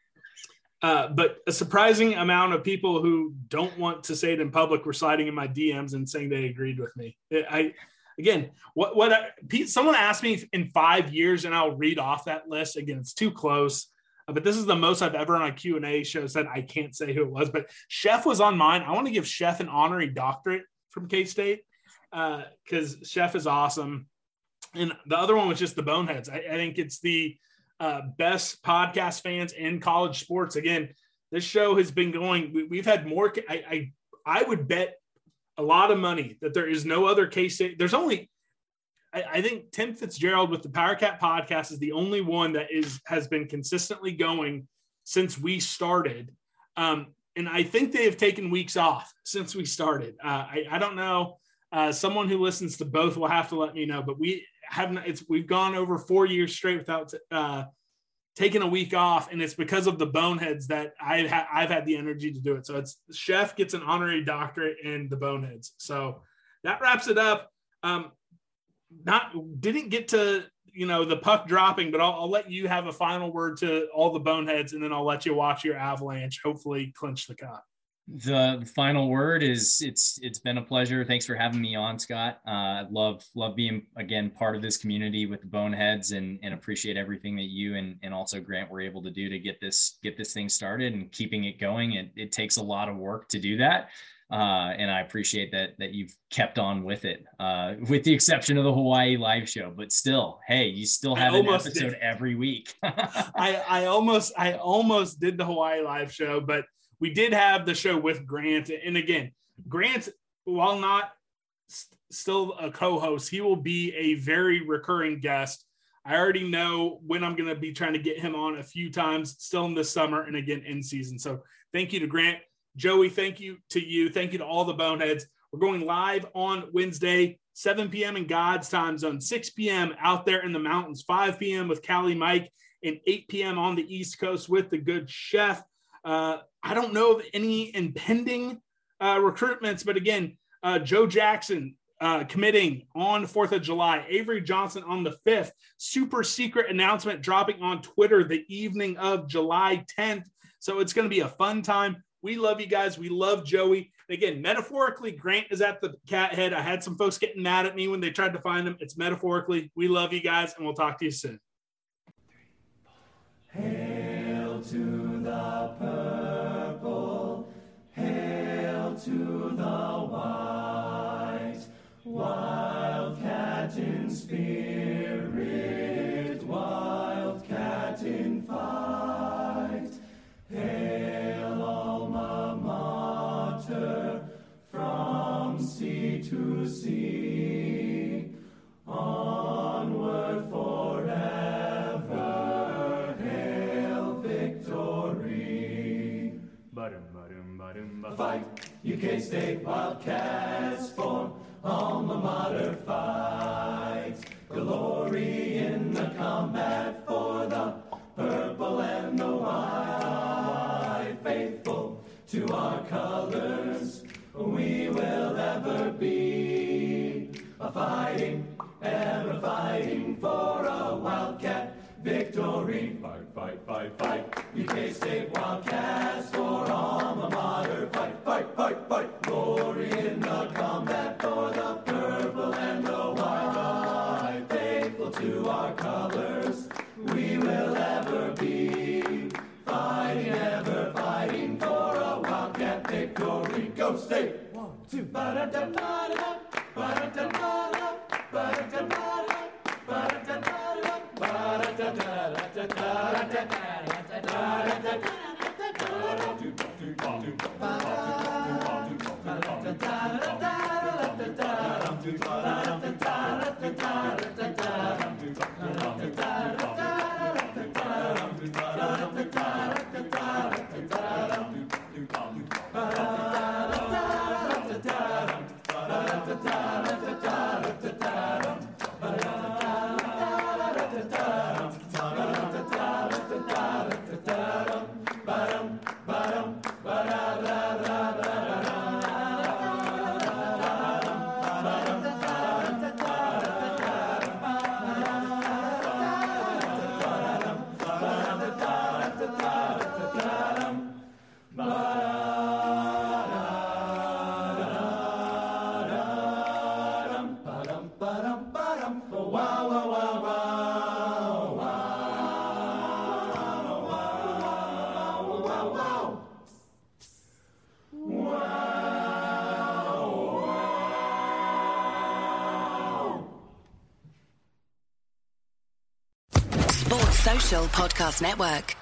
uh, but a surprising amount of people who don't want to say it in public were sliding in my DMs and saying they agreed with me. I, again, what what I, someone asked me in five years, and I'll read off that list. Again, it's too close, uh, but this is the most I've ever on a Q and A show said. I can't say who it was, but Chef was on mine. I want to give Chef an honorary doctorate from K State because uh, Chef is awesome, and the other one was just the Boneheads. I, I think it's the uh, best podcast fans in college sports. Again, this show has been going. We, have had more. I, I I would bet a lot of money that there is no other case. There's only. I, I think Tim Fitzgerald with the Power Cat podcast is the only one that is has been consistently going since we started. Um, and I think they have taken weeks off since we started. Uh, I, I don't know. Uh, someone who listens to both will have to let me know. But we haven't it's we've gone over four years straight without uh, taking a week off, and it's because of the boneheads that I've ha- I've had the energy to do it. So it's chef gets an honorary doctorate in the boneheads. So that wraps it up. Um, not didn't get to you know the puck dropping, but I'll, I'll let you have a final word to all the boneheads, and then I'll let you watch your Avalanche hopefully clinch the cup the final word is it's it's been a pleasure thanks for having me on scott uh love love being again part of this community with the boneheads and and appreciate everything that you and and also grant were able to do to get this get this thing started and keeping it going it, it takes a lot of work to do that uh, and I appreciate that that you've kept on with it, uh, with the exception of the Hawaii live show. But still, hey, you still have an episode did. every week. I I almost I almost did the Hawaii live show, but we did have the show with Grant. And again, Grant, while not st- still a co host, he will be a very recurring guest. I already know when I'm going to be trying to get him on a few times still in this summer and again in season. So thank you to Grant. Joey, thank you to you. Thank you to all the boneheads. We're going live on Wednesday, 7 p.m. in God's time zone, 6 p.m. out there in the mountains, 5 p.m. with Callie Mike, and 8 p.m. on the East Coast with the good chef. Uh, I don't know of any impending uh, recruitments, but again, uh, Joe Jackson uh, committing on 4th of July, Avery Johnson on the 5th, super secret announcement dropping on Twitter the evening of July 10th. So it's going to be a fun time. We love you guys. We love Joey. Again, metaphorically, Grant is at the cat head. I had some folks getting mad at me when they tried to find him. It's metaphorically. We love you guys, and we'll talk to you soon. Hail to the spirit, wildcat in fight. Hail alma mater, from sea to sea, onward forever, hail victory. Fight, UK State Wildcats for alma mater fight. Glory in the combat for the purple and the white. Faithful to our colors, we will ever be. A fighting, ever fighting for a wildcat victory. Fight, fight, fight, fight. UK State Wildcats for alma mater. Two, ba-da-da-da-da-da, ba-da-da-da-da, ba-da-da-da-da, ba-da-da-da-da, Sports Podcast Network.